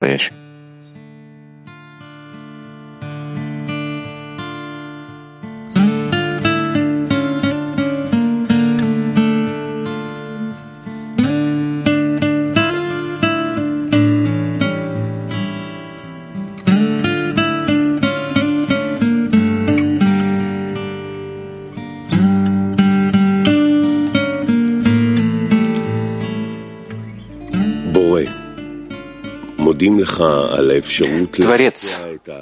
настоящий. Творец,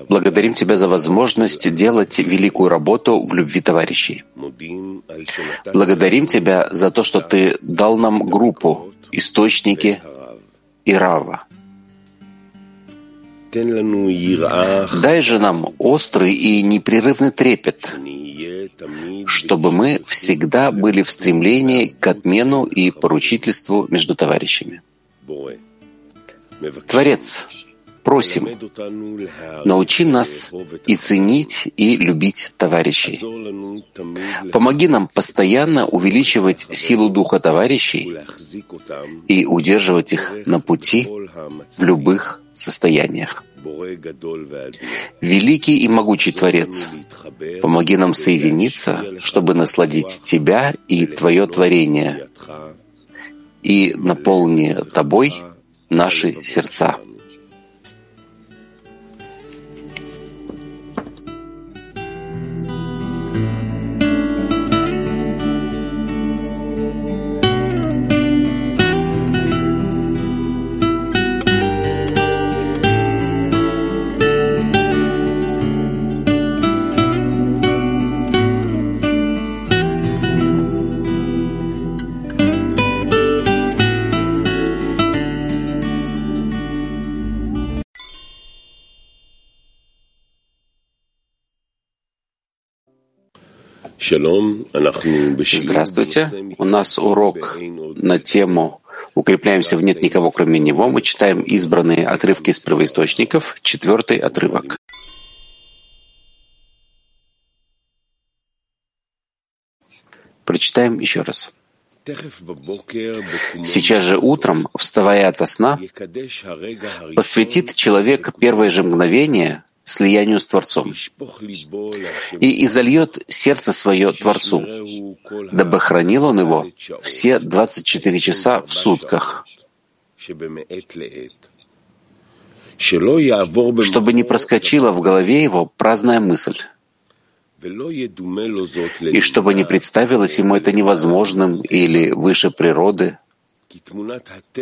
благодарим Тебя за возможность делать великую работу в любви товарищей. Благодарим Тебя за то, что Ты дал нам группу, источники и Рава. Дай же нам острый и непрерывный трепет, чтобы мы всегда были в стремлении к отмену и поручительству между товарищами. Творец, просим, научи нас и ценить, и любить товарищей. Помоги нам постоянно увеличивать силу духа товарищей и удерживать их на пути в любых состояниях. Великий и могучий Творец, помоги нам соединиться, чтобы насладить Тебя и Твое творение, и наполни Тобой наши сердца. Здравствуйте. У нас урок на тему «Укрепляемся в нет никого, кроме Него». Мы читаем избранные отрывки из первоисточников. Четвертый отрывок. Прочитаем еще раз. Сейчас же утром, вставая ото сна, посвятит человек первое же мгновение слиянию с Творцом. И изольет сердце свое Творцу, дабы хранил он его все 24 часа в сутках, чтобы не проскочила в голове его праздная мысль, и чтобы не представилось ему это невозможным или выше природы,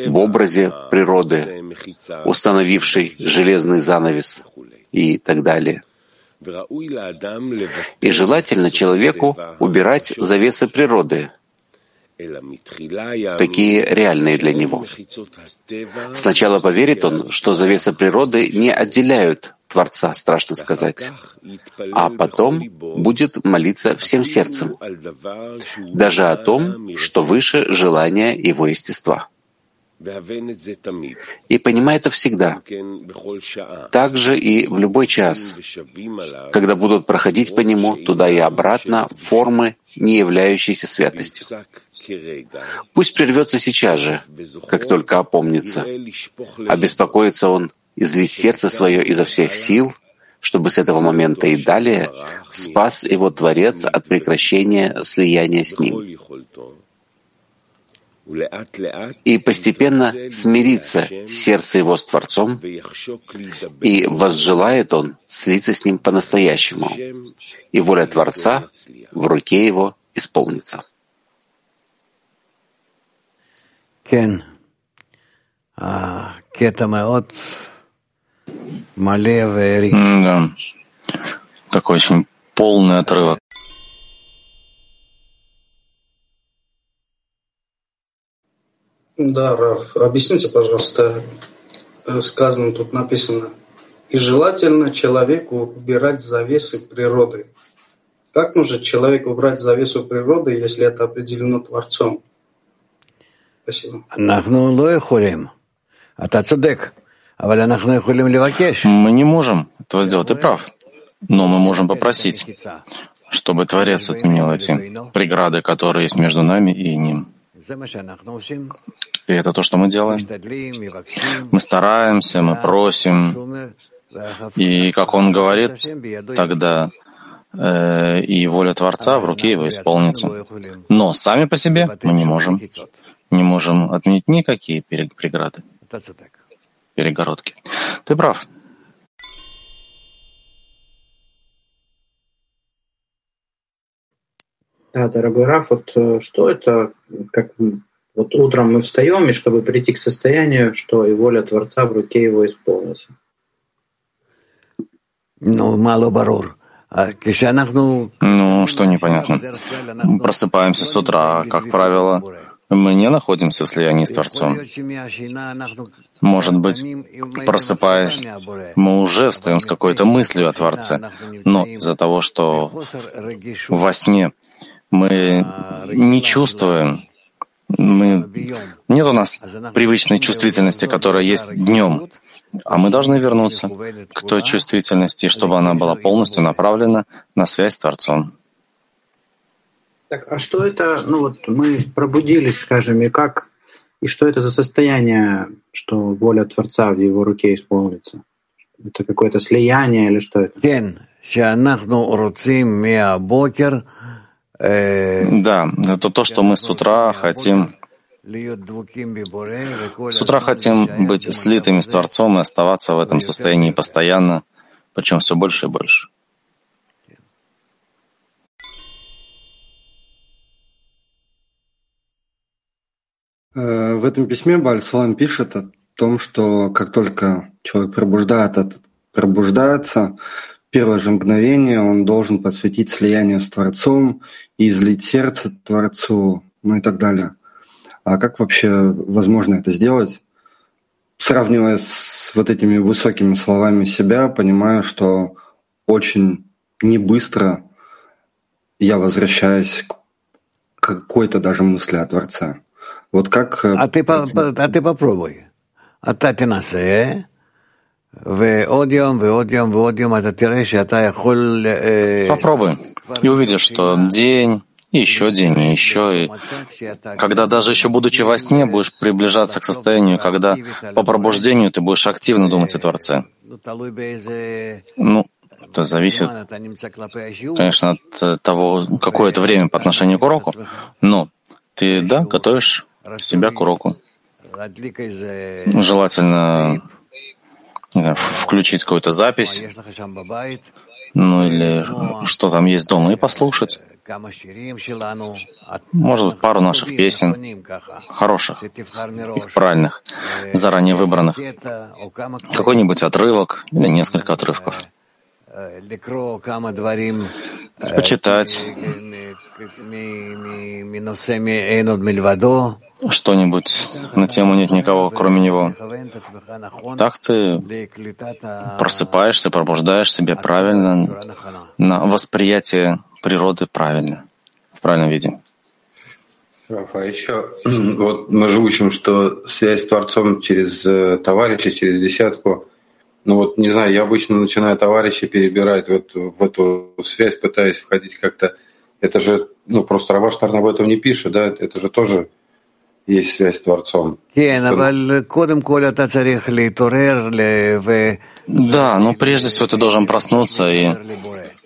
в образе природы, установившей железный занавес и так далее. И желательно человеку убирать завесы природы, такие реальные для него. Сначала поверит он, что завесы природы не отделяют Творца, страшно сказать, а потом будет молиться всем сердцем, даже о том, что выше желания его естества. И понимай это всегда, также и в любой час, когда будут проходить по нему туда и обратно формы, не являющиеся святостью. Пусть прервется сейчас же, как только опомнится. Обеспокоится он излить сердце свое изо всех сил, чтобы с этого момента и далее спас его Творец от прекращения слияния с ним и постепенно смирится сердце его с Творцом, и возжелает он слиться с ним по-настоящему, и воля Творца в руке его исполнится. Да. Такой очень полный отрывок. Да, Раф, объясните, пожалуйста, э, сказано тут написано, и желательно человеку убирать завесы природы. Как может человек убрать завесу природы, если это определено Творцом? Спасибо. Мы не можем этого сделать, ты прав. Но мы можем попросить, чтобы Творец отменил эти преграды, которые есть между нами и ним. И это то, что мы делаем. Мы стараемся, мы просим. И, как он говорит, тогда э, и воля Творца в руке его исполнится. Но сами по себе мы не можем. Не можем отменить никакие преграды, перегородки. Ты прав. Да, дорогой Раф, вот э, что это, как вот утром мы встаем, и чтобы прийти к состоянию, что и воля Творца в руке его исполнится. Ну, мало барур. А ну, что непонятно. Просыпаемся с утра, как правило, мы не находимся в слиянии с Творцом. Может быть, просыпаясь, мы уже встаем с какой-то мыслью о Творце, но из-за того, что во сне мы не чувствуем, мы, нет у нас привычной чувствительности, которая есть днем, а мы должны вернуться к той чувствительности, чтобы она была полностью направлена на связь с Творцом. Так, а что это, ну вот мы пробудились, скажем, и как, и что это за состояние, что воля Творца в его руке исполнится? Это какое-то слияние или что это? Да, это то, что мы с утра хотим с утра хотим быть слитыми с Творцом и оставаться в этом состоянии постоянно, причем все больше и больше. Э, в этом письме Бальсуан пишет о том, что как только человек пробуждает, пробуждается, первое же мгновение он должен посвятить слиянию с Творцом излить сердце Творцу, ну и так далее. А как вообще возможно это сделать? Сравнивая с вот этими высокими словами себя, понимаю, что очень не быстро я возвращаюсь к какой-то даже мысли о Творце. Вот как... Э, а ты, по, по, а ты попробуй. А та хол. Попробуем. И увидишь, что день, и еще день, и еще. И когда даже еще будучи во сне, будешь приближаться к состоянию, когда по пробуждению ты будешь активно думать о Творце. Ну, это зависит, конечно, от того, какое это время по отношению к уроку. Но ты, да, готовишь себя к уроку. Желательно знаю, включить какую-то запись, ну или что там есть дома, и послушать. Может быть, пару наших песен, хороших, правильных, заранее выбранных, какой-нибудь отрывок или несколько отрывков. Почитать что-нибудь на тему «Нет никого, кроме него». Так ты просыпаешься, пробуждаешь себя правильно, на восприятие природы правильно, в правильном виде. А еще вот мы же учим, что связь с Творцом через э, товарища, через десятку. Ну вот, не знаю, я обычно начинаю товарища перебирать вот в эту связь, пытаюсь входить как-то. Это же, ну просто Раваштарн об этом не пишет, да? Это же тоже есть связь с Творцом. Да, но прежде всего ты должен проснуться и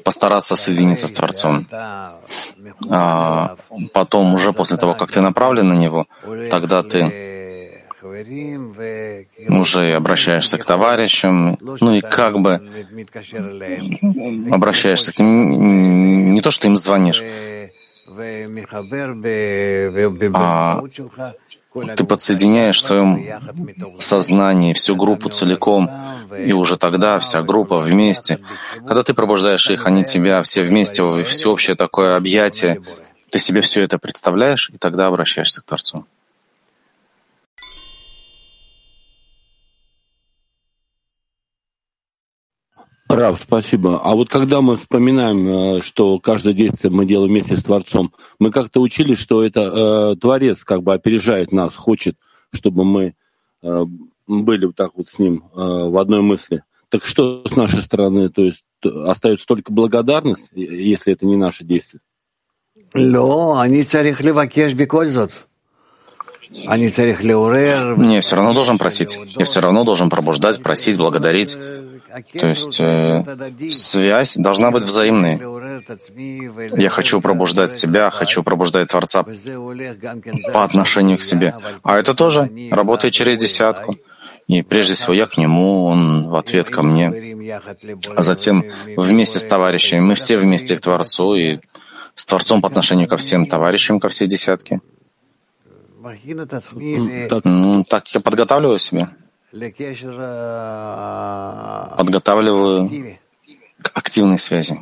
постараться соединиться с Творцом. А потом, уже после того, как ты направлен на Него, тогда ты уже обращаешься к товарищам, ну и как бы обращаешься к ним, не то, что им звонишь, а ты подсоединяешь в своем сознании всю группу целиком, и уже тогда вся группа вместе. Когда ты пробуждаешь их, они тебя все вместе, всеобщее такое объятие, ты себе все это представляешь, и тогда обращаешься к Творцу. Рав, спасибо. А вот когда мы вспоминаем, э, что каждое действие мы делаем вместе с Творцом, мы как-то учили, что это э, Творец как бы опережает нас, хочет, чтобы мы э, были вот так вот с ним э, в одной мысли. Так что с нашей стороны, то есть э, остается только благодарность, если это не наше действие? Ло, они царих вакеш бекользот. Они царих урер. Не, все равно должен просить. Я все равно должен пробуждать, просить, благодарить. То есть э, связь должна быть взаимной. Я хочу пробуждать себя, хочу пробуждать Творца по отношению к себе. А это тоже работает через десятку. И прежде всего я к нему, он в ответ ко мне. А затем вместе с товарищами, мы все вместе к Творцу и с Творцом по отношению ко всем товарищам, ко всей десятке. Так, ну, так я подготавливаю себя. Подготавливаю к активной связи.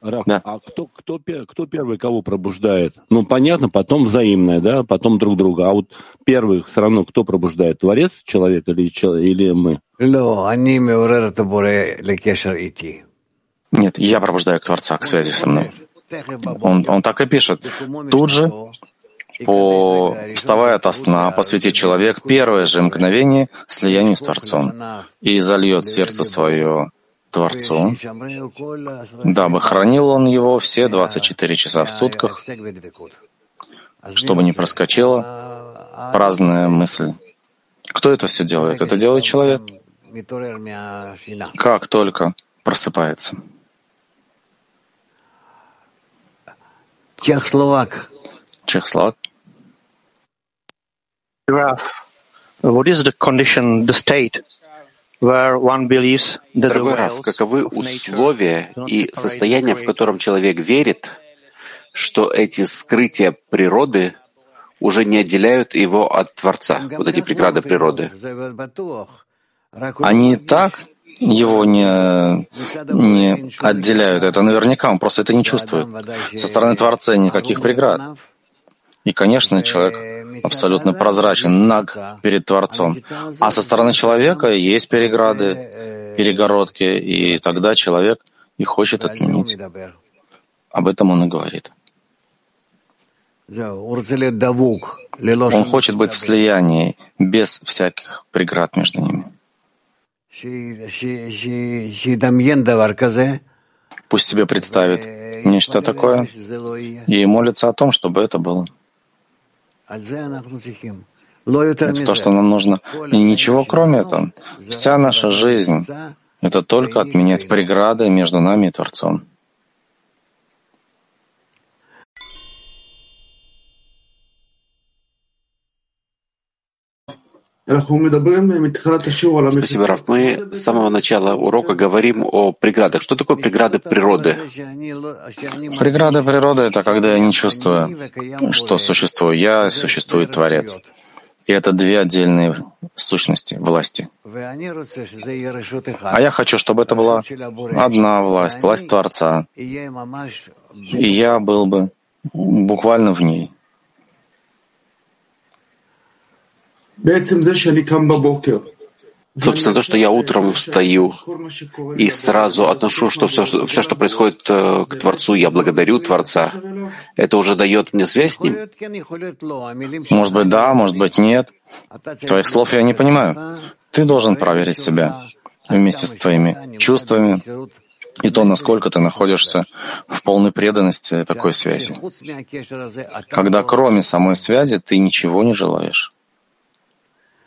Раф, да. а кто, кто, кто первый кого пробуждает? Ну, понятно, потом взаимное, да, потом друг друга. А вот первый все равно кто пробуждает? Творец человек или, или мы? Нет, я пробуждаю к Творца, к связи со мной. Он, он так и пишет. Тут же, по, вставая от сна, посвятит человек первое же мгновение слиянию с Творцом и зальет сердце свое Творцу, дабы хранил он его все 24 часа в сутках, чтобы не проскочила праздная мысль. Кто это все делает? Это делает человек. Как только просыпается. Чехословак. Чехословак. What is the condition, the state Дорогой Раф, каковы условия и состояние, в котором человек верит, что эти скрытия природы уже не отделяют его от Творца, вот эти преграды природы? Они так его не, не отделяют. Это наверняка, он просто это не чувствует. Со стороны Творца никаких преград. И, конечно, человек абсолютно прозрачен, наг перед Творцом. А со стороны человека есть переграды, перегородки, и тогда человек и хочет отменить. Об этом он и говорит. Он хочет быть в слиянии, без всяких преград между ними. Пусть себе представит нечто такое и молится о том, чтобы это было. Это то, что нам нужно. И ничего кроме этого. Вся наша жизнь — это только отменять преграды между нами и Творцом. Спасибо, Раф. Мы с самого начала урока говорим о преградах. Что такое преграды природы? Преграды природы — это когда я не чувствую, что существую я, существует Творец. И это две отдельные сущности, власти. А я хочу, чтобы это была одна власть, власть Творца. И я был бы буквально в ней. Собственно, то, что я утром встаю и сразу отношу, что все, все, что происходит э, к Творцу, я благодарю Творца, это уже дает мне связь с Ним? Может быть, да, может быть, нет. Твоих слов я не понимаю. Ты должен проверить себя вместе с твоими чувствами и то, насколько ты находишься в полной преданности такой связи. Когда кроме самой связи ты ничего не желаешь.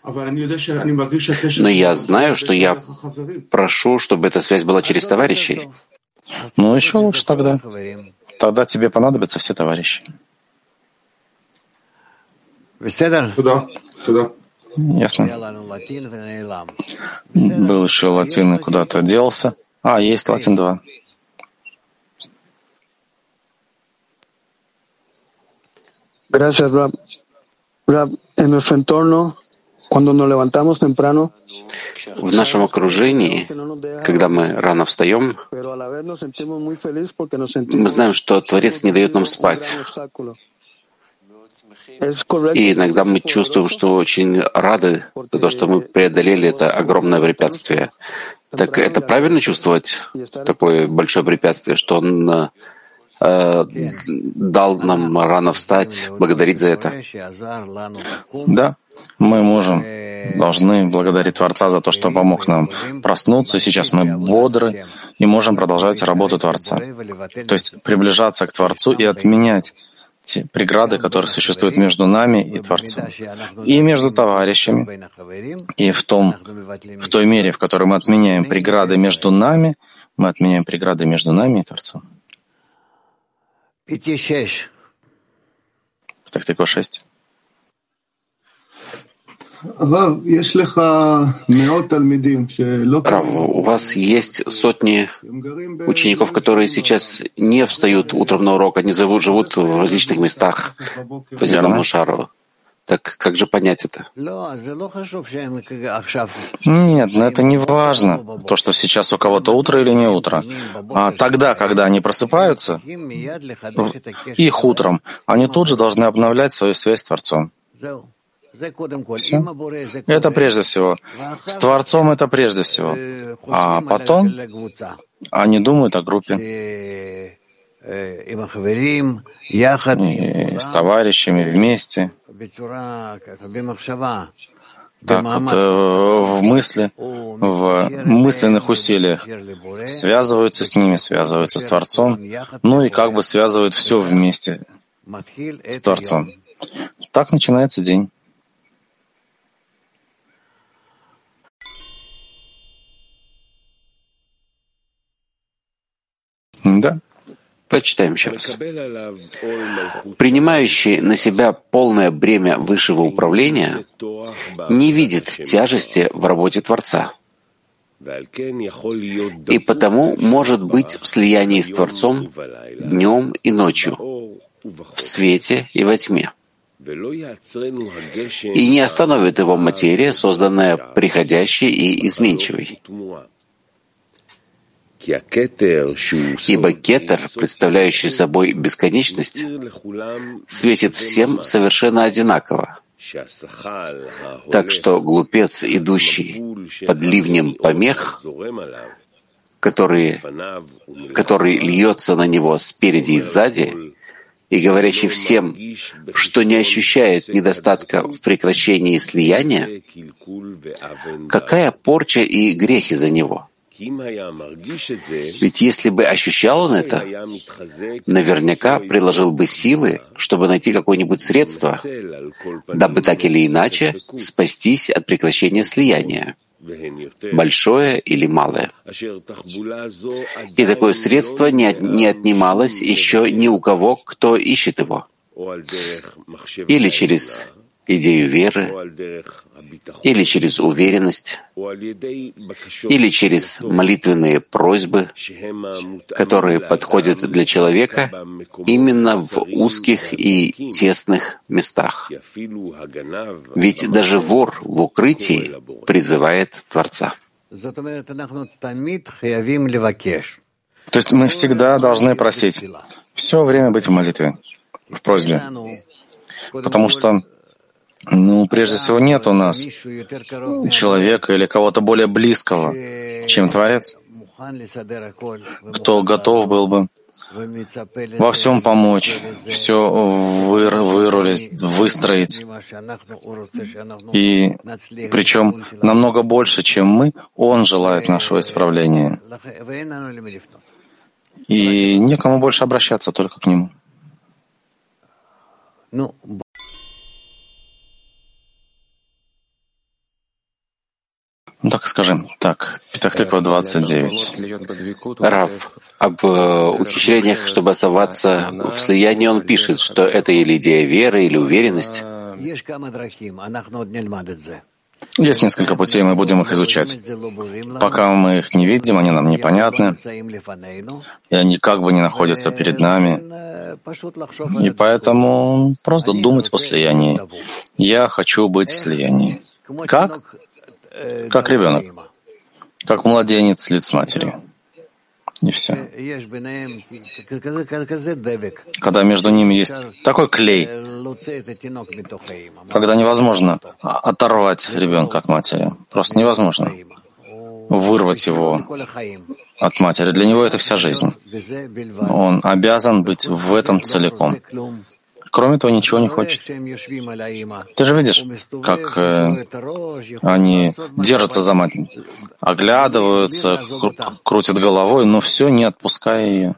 Но я знаю, что я прошу, чтобы эта связь была через товарищей. Ну, еще лучше тогда. Тогда тебе понадобятся все товарищи. Туда, туда. Ясно. Был еще латин и куда-то делся. А, есть латин 2. Gracias, Rab. Rab, en nuestro entorno в нашем окружении, когда мы рано встаем, мы знаем, что Творец не дает нам спать. И иногда мы чувствуем, что очень рады за то, что мы преодолели это огромное препятствие. Так это правильно чувствовать такое большое препятствие, что он э, дал нам рано встать, благодарить за это? Да, мы можем, должны благодарить Творца за то, что помог нам проснуться. Сейчас мы бодры и можем продолжать работу Творца. То есть приближаться к Творцу и отменять те преграды, которые существуют между нами и Творцом, и между товарищами, и в, том, в той мере, в которой мы отменяем преграды между нами, мы отменяем преграды между нами и Творцом. Так, так, 6. Рав, у вас есть сотни учеников, которые сейчас не встают утром на урок, они живут, живут в различных местах по земному шару. Так как же понять это? Нет, но это не важно, то, что сейчас у кого-то утро или не утро. А тогда, когда они просыпаются, их утром, они тут же должны обновлять свою связь с Творцом. Все. Это прежде всего. С Творцом это прежде всего. А потом они думают о группе. И с товарищами вместе. Так вот, э, в мысли, в мысленных усилиях связываются с ними, связываются с Творцом, ну и как бы связывают все вместе с Творцом. Так начинается день. Да. Почитаем еще раз. Принимающий на себя полное бремя высшего управления не видит тяжести в работе Творца. И потому может быть в слиянии с Творцом днем и ночью, в свете и во тьме. И не остановит его материя, созданная приходящей и изменчивой. Ибо кетер, представляющий собой бесконечность, светит всем совершенно одинаково. Так что глупец, идущий под ливнем помех, который, который льется на него спереди и сзади, и говорящий всем, что не ощущает недостатка в прекращении слияния, какая порча и грехи за него — ведь если бы ощущал он это, наверняка приложил бы силы, чтобы найти какое-нибудь средство, дабы так или иначе спастись от прекращения слияния, большое или малое. И такое средство не, от, не отнималось еще ни у кого, кто ищет его. Или через идею веры, или через уверенность, или через молитвенные просьбы, которые подходят для человека именно в узких и тесных местах. Ведь даже вор в укрытии призывает Творца. То есть мы всегда должны просить, все время быть в молитве, в просьбе. Потому что ну, прежде всего, нет у нас человека или кого-то более близкого, чем Творец, кто готов был бы во всем помочь, все выр, вырулить, выстроить. И причем намного больше, чем мы, Он желает нашего исправления. И некому больше обращаться, только к Нему. Ну, так скажем, так, Петахтыква 29. Рав, об э, ухищрениях, чтобы оставаться в слиянии, он пишет, что это или идея веры, или уверенность. Есть несколько путей, мы будем их изучать. Пока мы их не видим, они нам непонятны, и они как бы не находятся перед нами. И поэтому просто думать о слиянии. Я хочу быть в слиянии. Как? Как ребенок, как младенец лиц матери. И все. Когда между ними есть такой клей, когда невозможно оторвать ребенка от матери. Просто невозможно вырвать его от матери. Для него это вся жизнь. Он обязан быть в этом целиком. Кроме того, ничего не хочет. Ты же видишь, как э, они держатся за мать, оглядываются, крутят головой, но все не отпуская ее.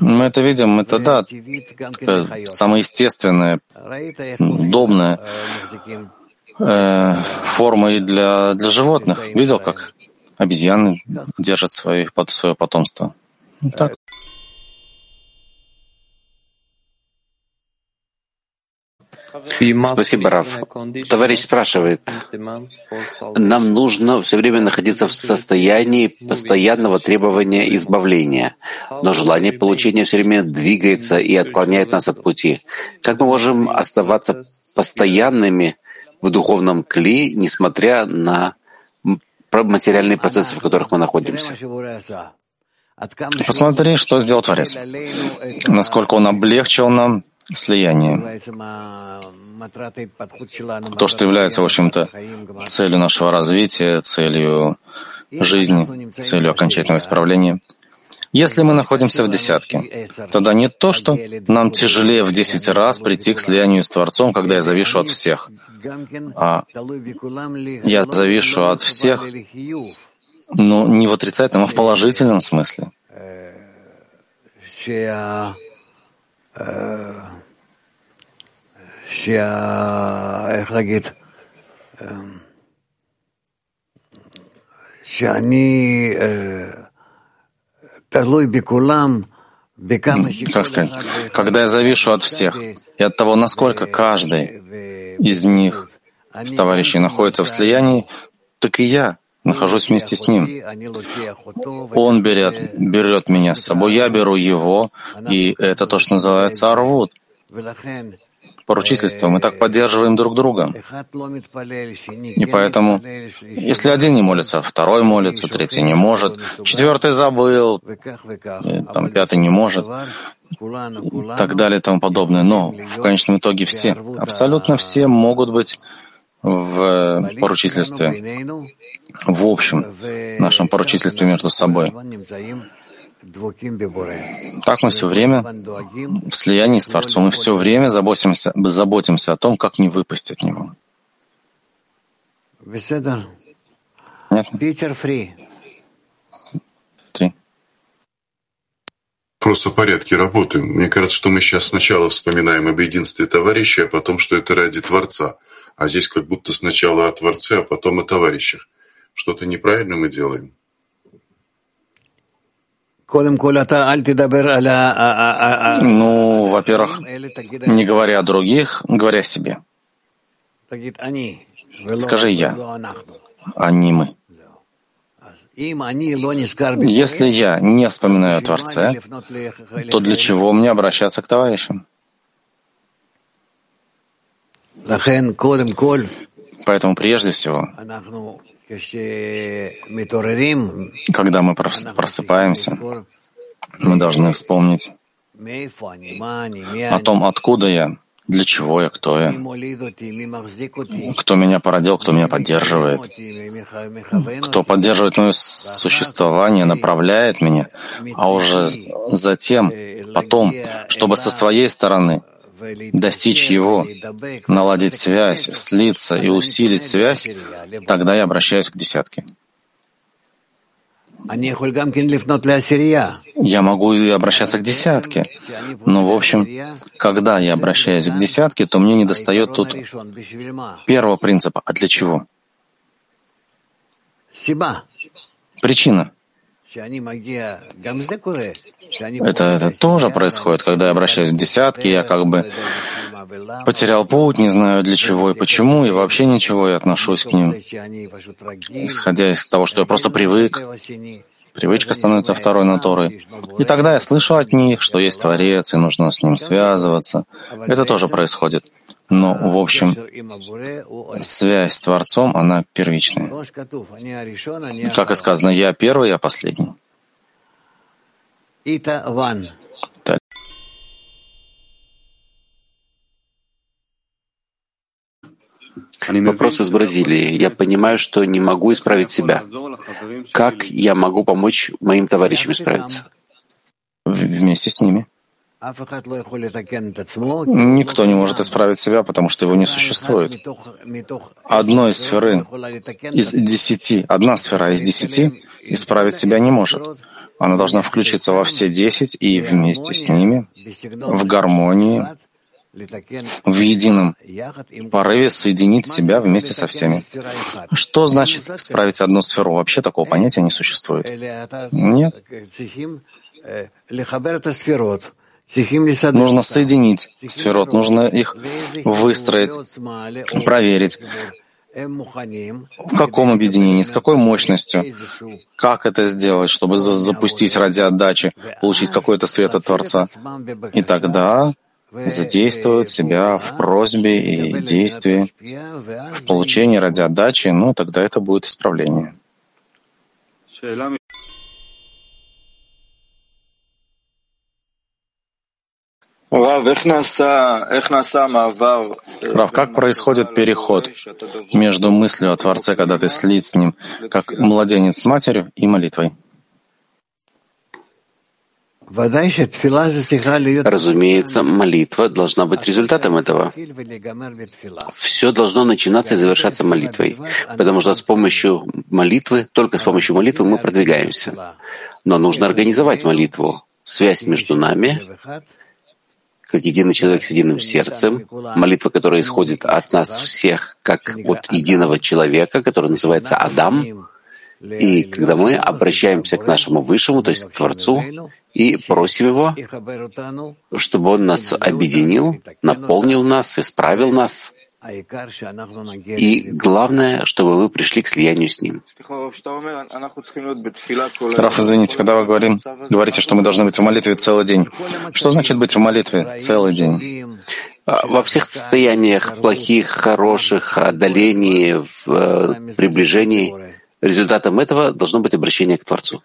Мы это видим, это да, самая естественная, удобная э, форма и для, для животных. Видел, как обезьяны держат свои, свое потомство? Так. Спасибо, Раф. Товарищ спрашивает, нам нужно все время находиться в состоянии постоянного требования избавления, но желание получения все время двигается и отклоняет нас от пути. Как мы можем оставаться постоянными в духовном кли, несмотря на материальные процессы, в которых мы находимся? Посмотри, что сделал Творец. Насколько он облегчил нам слияние. То, что является, в общем-то, целью нашего развития, целью жизни, целью окончательного исправления. Если мы находимся в десятке, тогда не то, что нам тяжелее в десять раз прийти к слиянию с Творцом, когда я завишу от всех, а я завишу от всех, но не в отрицательном, а в положительном смысле. Как сказать? Когда я завишу от всех и от того, насколько каждый из них, с товарищей, находится в слиянии, так и я нахожусь вместе с ним. Он берет, берет меня с собой, я беру его, и это то, что называется арвуд поручительство. Мы так поддерживаем друг друга. И поэтому, если один не молится, второй молится, третий не может, четвертый забыл, там, пятый не может, и так далее и тому подобное. Но в конечном итоге все, абсолютно все могут быть в поручительстве, в общем нашем поручительстве между собой. Так мы все время в слиянии с Творцом, мы все время заботимся, заботимся о том, как не выпасть от Него. Питер Фри. Три. Просто в порядке работаем. Мне кажется, что мы сейчас сначала вспоминаем об единстве товарища, а потом, что это ради Творца. А здесь как будто сначала о Творце, а потом о товарищах. Что-то неправильно мы делаем. Ну, во-первых, не говоря о других, говоря о себе. Скажи я, а не мы. Если я не вспоминаю о Творце, то для чего мне обращаться к товарищам? Поэтому прежде всего когда мы просыпаемся, мы должны вспомнить о том, откуда я, для чего я, кто я, кто меня породил, кто меня поддерживает, кто поддерживает мое существование, направляет меня, а уже затем, потом, чтобы со своей стороны достичь его, наладить связь, слиться и усилить связь, тогда я обращаюсь к десятке. Я могу и обращаться к десятке, но, в общем, когда я обращаюсь к десятке, то мне не достает тут первого принципа. А для чего? Причина. Это, это тоже происходит, когда я обращаюсь к десятке, я как бы потерял путь, не знаю для чего и почему, и вообще ничего, я отношусь к ним, исходя из того, что я просто привык. Привычка становится второй натурой. И тогда я слышу от них, что есть Творец, и нужно с ним связываться. Это тоже происходит. Но, в общем, связь с Творцом, она первичная. Как и сказано, я первый, я последний. Вопрос из Бразилии. Я понимаю, что не могу исправить себя. Как я могу помочь моим товарищам исправиться? Вместе с ними. Никто не может исправить себя, потому что его не существует. Одной сферы из десяти, одна сфера из десяти исправить себя не может. Она должна включиться во все десять и вместе с ними, в гармонии, в едином порыве соединить себя вместе со всеми. Что значит исправить одну сферу? Вообще такого понятия не существует. Нет. Нужно соединить сферот, нужно их выстроить, проверить, в каком объединении, с какой мощностью, как это сделать, чтобы запустить ради отдачи, получить какой-то свет от Творца. И тогда задействуют себя в просьбе и действии, в получении ради отдачи, ну, тогда это будет исправление. Рав, как происходит переход между мыслью о Творце, когда ты слит с ним, как младенец с матерью, и молитвой? Разумеется, молитва должна быть результатом этого. Все должно начинаться и завершаться молитвой, потому что с помощью молитвы, только с помощью молитвы мы продвигаемся. Но нужно организовать молитву, связь между нами, как единый человек с единым сердцем, молитва, которая исходит от нас всех, как от единого человека, который называется Адам, и когда мы обращаемся к нашему Высшему, то есть к Творцу, и просим Его, чтобы Он нас объединил, наполнил нас, исправил нас. И главное, чтобы вы пришли к слиянию с Ним. Раф, извините, когда вы говорим, говорите, что мы должны быть в молитве целый день. Что значит быть в молитве целый день? А, во всех состояниях, плохих, хороших, отдалений, э, приближений, результатом этого должно быть обращение к Творцу.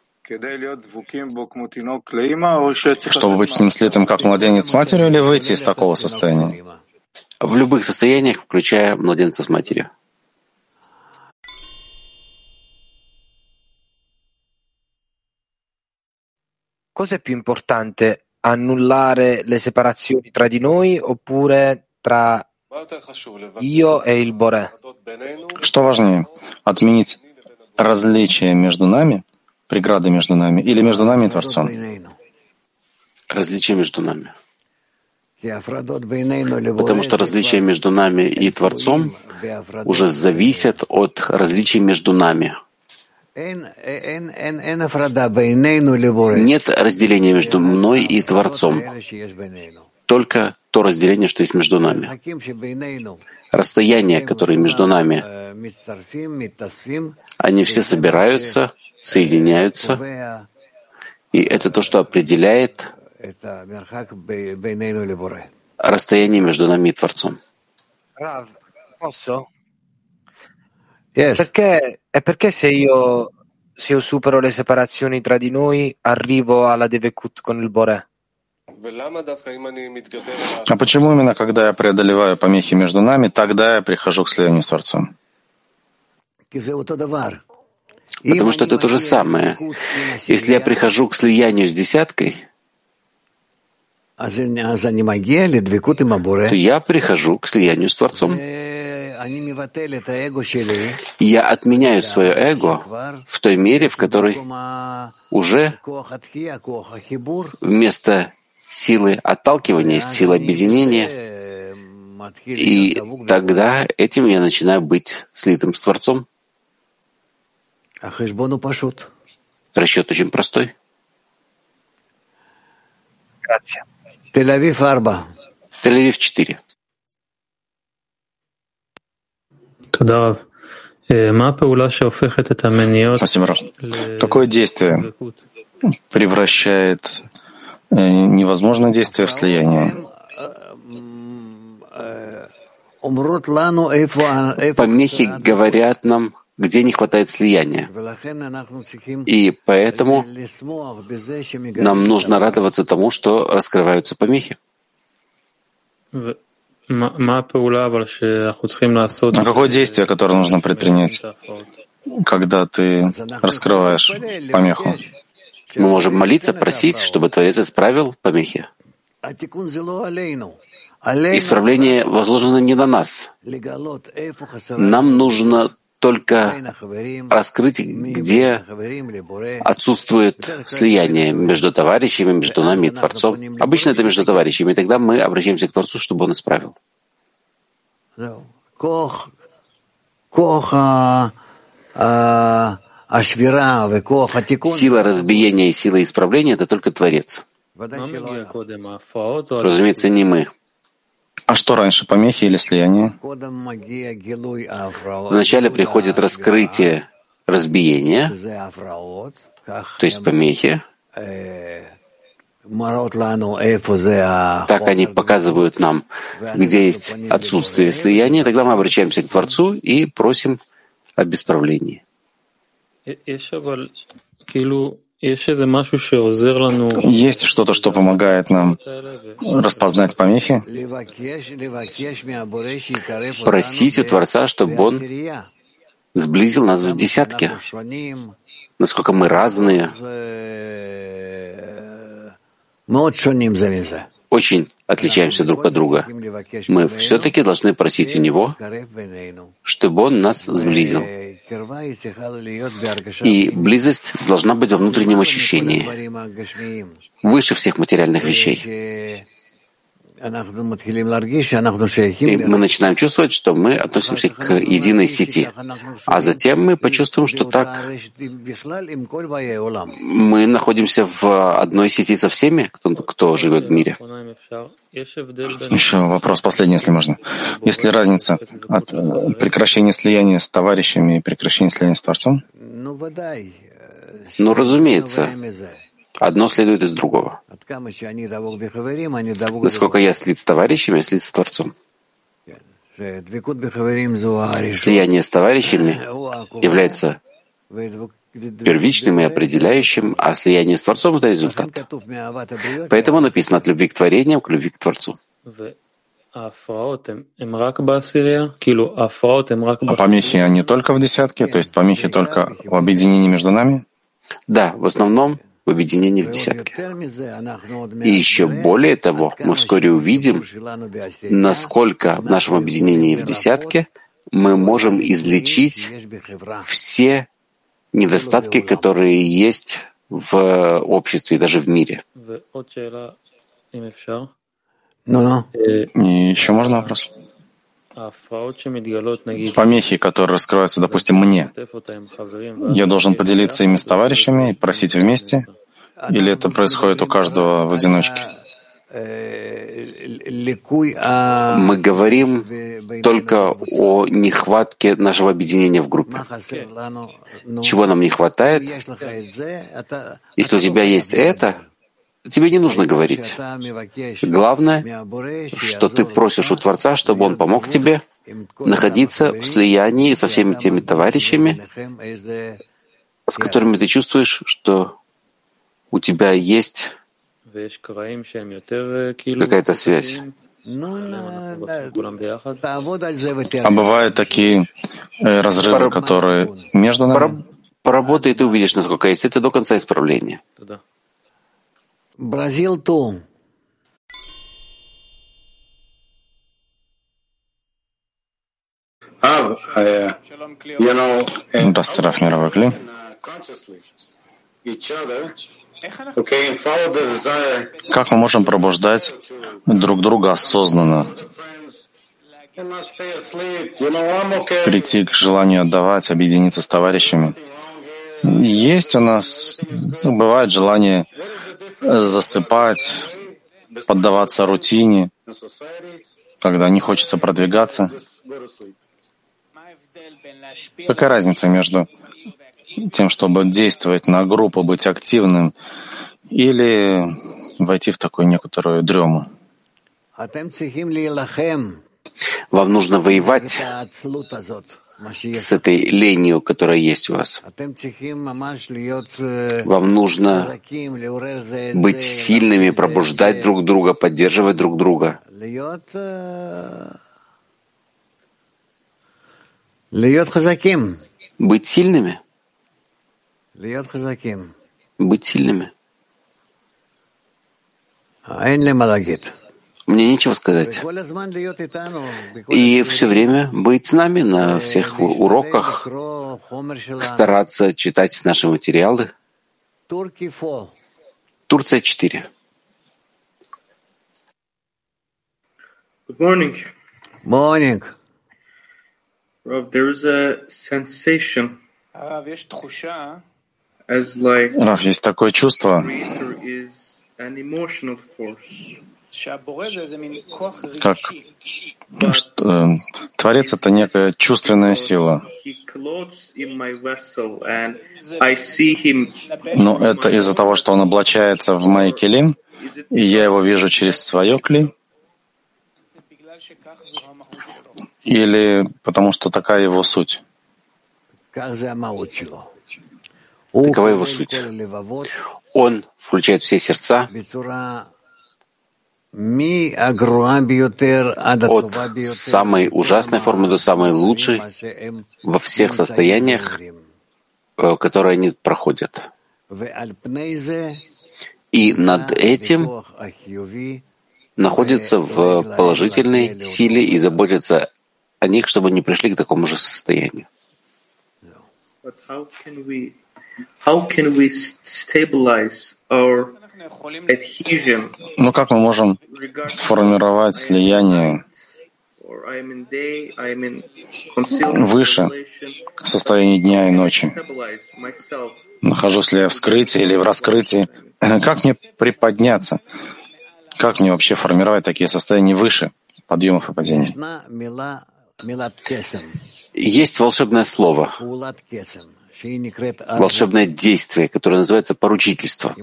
Чтобы быть с ним слитым, как младенец с матерью, или выйти из такого состояния? В любых состояниях, включая младенца с матерью. Cosa è più importante, annullare le separazioni tra di noi oppure tra io e il Bore? Что важнее, отменить различия между нами преграды между нами или между нами и Творцом? Различия между нами. Потому что различия между нами и Творцом уже зависят от различий между нами. Нет разделения между мной и Творцом. Только то разделение, что есть между нами. Расстояния, которые между нами, они все собираются, соединяются, и это то, что определяет расстояние между нами и Творцом. Posso? Yes. Perché, e perché se io, se io supero le separazioni tra di noi, arrivo alla Devekut con il Bore? А почему именно, когда я преодолеваю помехи между нами, тогда я прихожу к слиянию с Творцом? Потому что это то же самое. Если я прихожу к слиянию с десяткой, то я прихожу к слиянию с Творцом. Я отменяю свое эго в той мере, в которой уже вместо силы отталкивания есть сила объединения, и тогда этим я начинаю быть слитым с Творцом. Расчет очень простой. Тель-Авив 4. Спасибо, Раф. Какое действие превращает э, невозможное действие в слияние? Помехи говорят нам, где не хватает слияния. И поэтому нам нужно радоваться тому, что раскрываются помехи. А какое действие, которое нужно предпринять, когда ты раскрываешь помеху? Мы можем молиться, просить, чтобы Творец исправил помехи. Исправление возложено не на нас. Нам нужно только раскрыть, где отсутствует слияние между товарищами, между нами и Творцом. Обычно это между товарищами, и тогда мы обращаемся к Творцу, чтобы он исправил. Сила разбиения и сила исправления — это только Творец. Разумеется, не мы. А что раньше, помехи или слияние? Вначале приходит раскрытие разбиения, то есть помехи. Так они показывают нам, где есть отсутствие слияния, тогда мы обращаемся к Творцу и просим об исправлении. Есть что-то, что помогает нам распознать помехи? Просить у Творца, чтобы Он сблизил нас в десятке. Насколько мы разные, очень отличаемся друг от друга. Мы все-таки должны просить у Него, чтобы Он нас сблизил. И близость должна быть во внутреннем ощущении, выше всех материальных вещей. И мы начинаем чувствовать, что мы относимся к единой сети. А затем мы почувствуем, что так мы находимся в одной сети со всеми, кто, кто живет в мире. Еще вопрос последний, если можно. Есть ли разница от э, прекращения слияния с товарищами и прекращения слияния с Творцом? Ну, разумеется. Одно следует из другого. Насколько я слит с товарищами, я слит с Творцом. Слияние с товарищами является первичным и определяющим, а слияние с Творцом — это результат. Поэтому написано от любви к творениям к любви к Творцу. А помехи, они только в десятке? То есть помехи только в объединении между нами? Да, в основном в объединении в десятке. И еще более того, мы вскоре увидим, насколько в нашем объединении в десятке мы можем излечить все недостатки, которые есть в обществе и даже в мире. Ну-ну. И еще можно вопрос? Помехи, которые раскрываются, допустим, мне, я должен поделиться ими с товарищами и просить вместе? Или это происходит у каждого в одиночке? Мы говорим только о нехватке нашего объединения в группе. Чего нам не хватает? Если у тебя есть это, Тебе не нужно говорить. Главное, что ты просишь у Творца, чтобы Он помог тебе находиться в слиянии со всеми теми товарищами, с которыми ты чувствуешь, что у тебя есть какая-то связь. А бывают такие э, разрывы, Пора... которые между нами? Поработай, и ты увидишь, насколько есть это до конца исправления. Бразил ту. Здравствуйте, Раф Мировой Кли. Как мы можем пробуждать друг друга осознанно? Прийти к желанию отдавать, объединиться с товарищами. Есть у нас, бывает желание засыпать, поддаваться рутине, когда не хочется продвигаться. Какая разница между тем, чтобы действовать на группу, быть активным, или войти в такую некоторую дрему? Вам нужно воевать с этой ленью, которая есть у вас. Вам нужно быть сильными, пробуждать друг друга, поддерживать друг друга. Быть сильными. Быть сильными. Мне нечего сказать. И все время быть с нами на всех уроках, стараться читать наши материалы. Турция 4. Good morning. Morning. Rob, there is a sensation as like Раф, есть такое чувство, как что, э, Творец — это некая чувственная сила. Но это из-за того, что он облачается в мои килим, и я его вижу через свое кли, или потому что такая его суть. Такова его суть. Он включает все сердца от самой ужасной формы до самой лучшей во всех состояниях, которые они проходят. И над этим находится в положительной силе и заботится о них, чтобы они пришли к такому же состоянию. but how can we how can we stabilize our adhesion Ну как мы можем сформировать слияние выше состояния дня и ночи? Нахожусь ли я в скрытии или в раскрытии? Как мне приподняться? Как мне вообще формировать такие состояния выше подъемов и падений? Есть волшебное слово, волшебное действие, которое называется поручительство.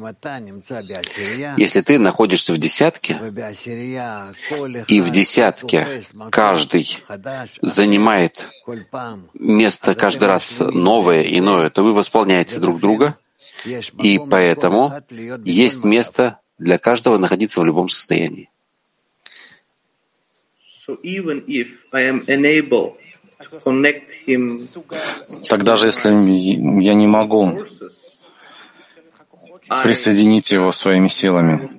Если ты находишься в десятке, и в десятке каждый занимает место каждый раз новое, иное, то вы восполняете друг друга, и поэтому есть место для каждого находиться в любом состоянии. so even if I am unable to connect him Тогда же, если я не могу присоединить его своими силами,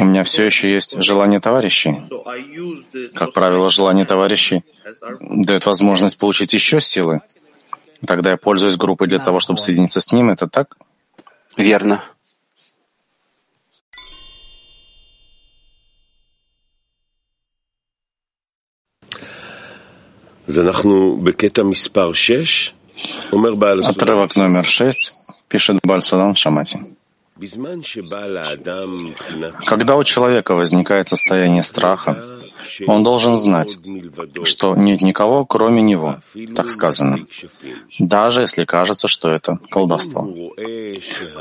у меня все еще есть желание товарищей. Как правило, желание товарищей дает возможность получить еще силы. Тогда я пользуюсь группой для того, чтобы соединиться с ним. Это так? Верно. Отрывок номер шесть пишет Бальсудан Шамати. Когда у человека возникает состояние страха, он должен знать, что нет никого, кроме него, так сказано, даже если кажется, что это колдовство.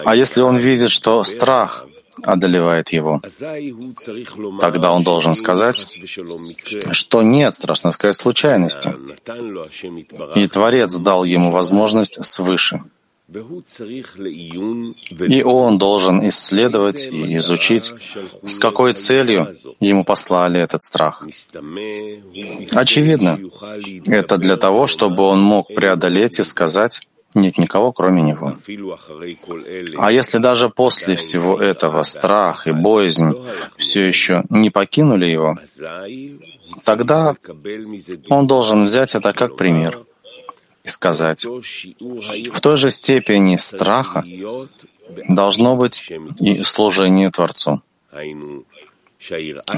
А если он видит, что страх одолевает его. Тогда он должен сказать, что нет, страшно сказать, случайности. И Творец дал ему возможность свыше. И он должен исследовать и изучить, с какой целью ему послали этот страх. Очевидно, это для того, чтобы он мог преодолеть и сказать, нет никого, кроме Него. А если даже после всего этого страх и боязнь все еще не покинули его, тогда он должен взять это как пример и сказать, в той же степени страха должно быть и служение Творцу.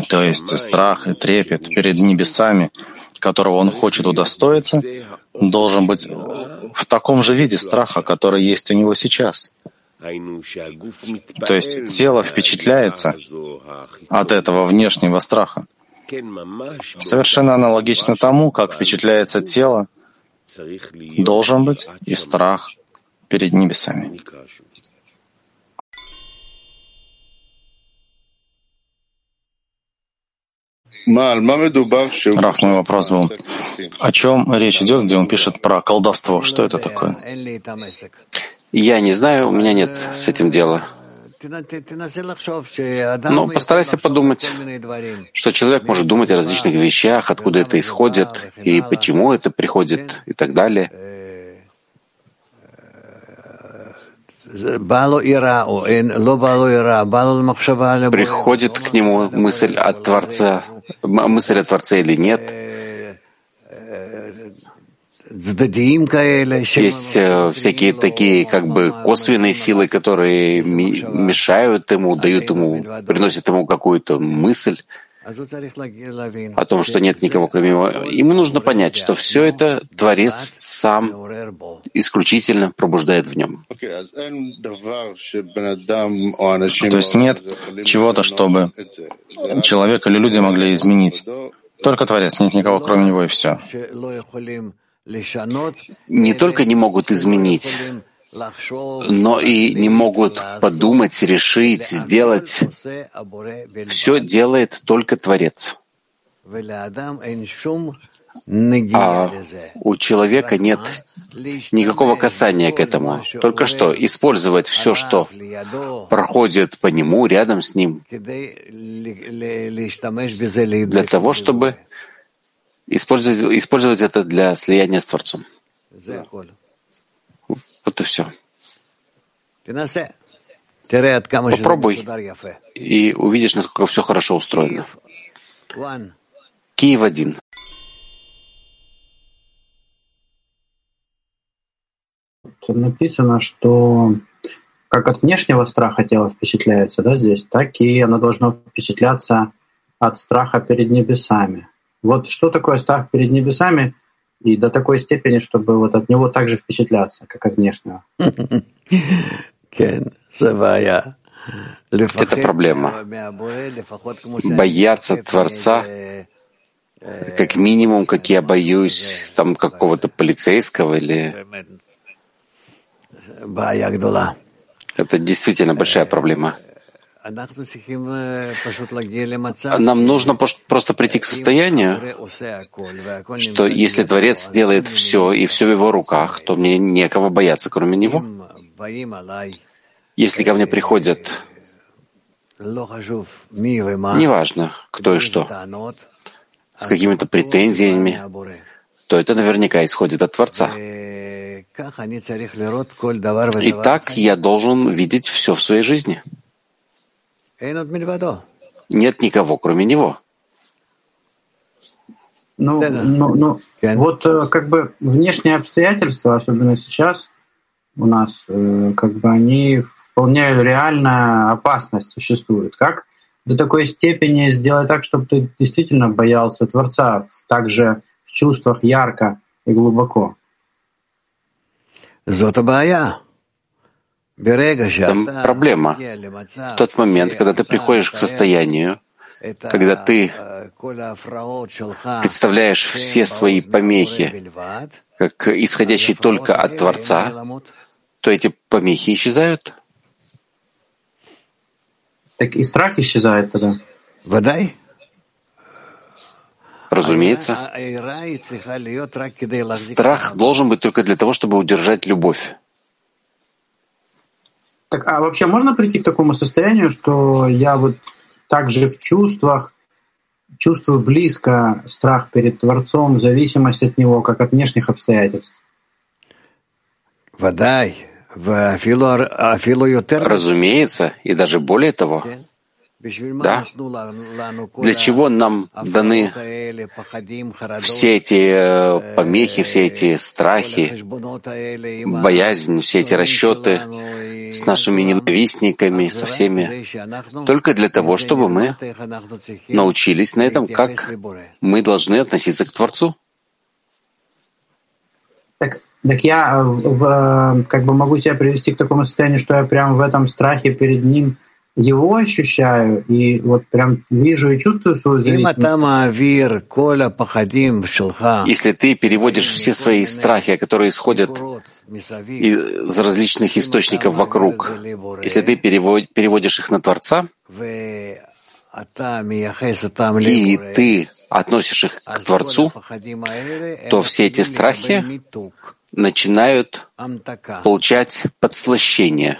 То есть страх и трепет перед небесами которого он хочет удостоиться, должен быть в таком же виде страха, который есть у него сейчас. То есть тело впечатляется от этого внешнего страха. Совершенно аналогично тому, как впечатляется тело, должен быть и страх перед небесами. Рах, мой вопрос был, о чем речь идет, где он пишет про колдовство? Что это такое? Я не знаю, у меня нет с этим дела. Но постарайся подумать, что человек может думать о различных вещах, откуда это исходит, и почему это приходит, и так далее. Приходит к нему мысль от Творца, мысль о Творце или нет. Есть э, всякие такие как бы косвенные силы, которые мешают ему, дают ему, приносят ему какую-то мысль о том, что нет никого кроме него. Ему нужно понять, что все это Творец сам исключительно пробуждает в нем. То есть нет чего-то, чтобы человек или люди могли изменить. Только Творец, нет никого кроме него и все. Не только не могут изменить, но и не могут подумать, решить, сделать. Все делает только Творец. А у человека нет никакого касания к этому. Только что использовать все, что проходит по нему, рядом с ним, для того, чтобы использовать, использовать это для слияния с Творцом. Вот и все. Попробуй и увидишь, насколько все хорошо устроено. Киев один. Тут написано, что как от внешнего страха тело впечатляется, да, здесь, так и оно должно впечатляться от страха перед небесами. Вот что такое страх перед небесами — и до такой степени, чтобы вот от него также впечатляться, как от внешнего. Это проблема. Бояться Творца, как минимум, как я боюсь там какого-то полицейского или... Это действительно большая проблема. Нам нужно просто прийти к состоянию, что если Творец делает все, и все в его руках, то мне некого бояться, кроме него. Если ко мне приходят, неважно, кто и что, с какими-то претензиями, то это наверняка исходит от Творца. И так я должен видеть все в своей жизни. Нет никого, кроме него. Ну, ну, ну вот э, как бы внешние обстоятельства, особенно сейчас у нас, э, как бы они вполне реальная опасность существует. Как до такой степени сделать так, чтобы ты действительно боялся Творца, также в чувствах ярко и глубоко? Там проблема. В тот момент, когда ты приходишь к состоянию, когда ты представляешь все свои помехи как исходящие только от Творца, то эти помехи исчезают. Так и страх исчезает тогда? Водай. Разумеется. Страх должен быть только для того, чтобы удержать любовь. Так, а вообще можно прийти к такому состоянию, что я вот также в чувствах чувствую близко страх перед Творцом, зависимость от Него, как от внешних обстоятельств? Разумеется, и даже более того. Да? Для чего нам даны все эти э, помехи, все эти страхи, боязнь, все эти расчеты с нашими ненавистниками, со всеми? Только для того, чтобы мы научились на этом, как мы должны относиться к Творцу. Так, так я э, в, э, как бы могу себя привести к такому состоянию, что я прямо в этом страхе перед ним — его ощущаю и вот прям вижу и чувствую свою зависимость. Если ты переводишь все свои страхи, которые исходят из различных источников вокруг, если ты переводишь их на Творца, и ты относишь их к Творцу, то все эти страхи начинают получать подслащение.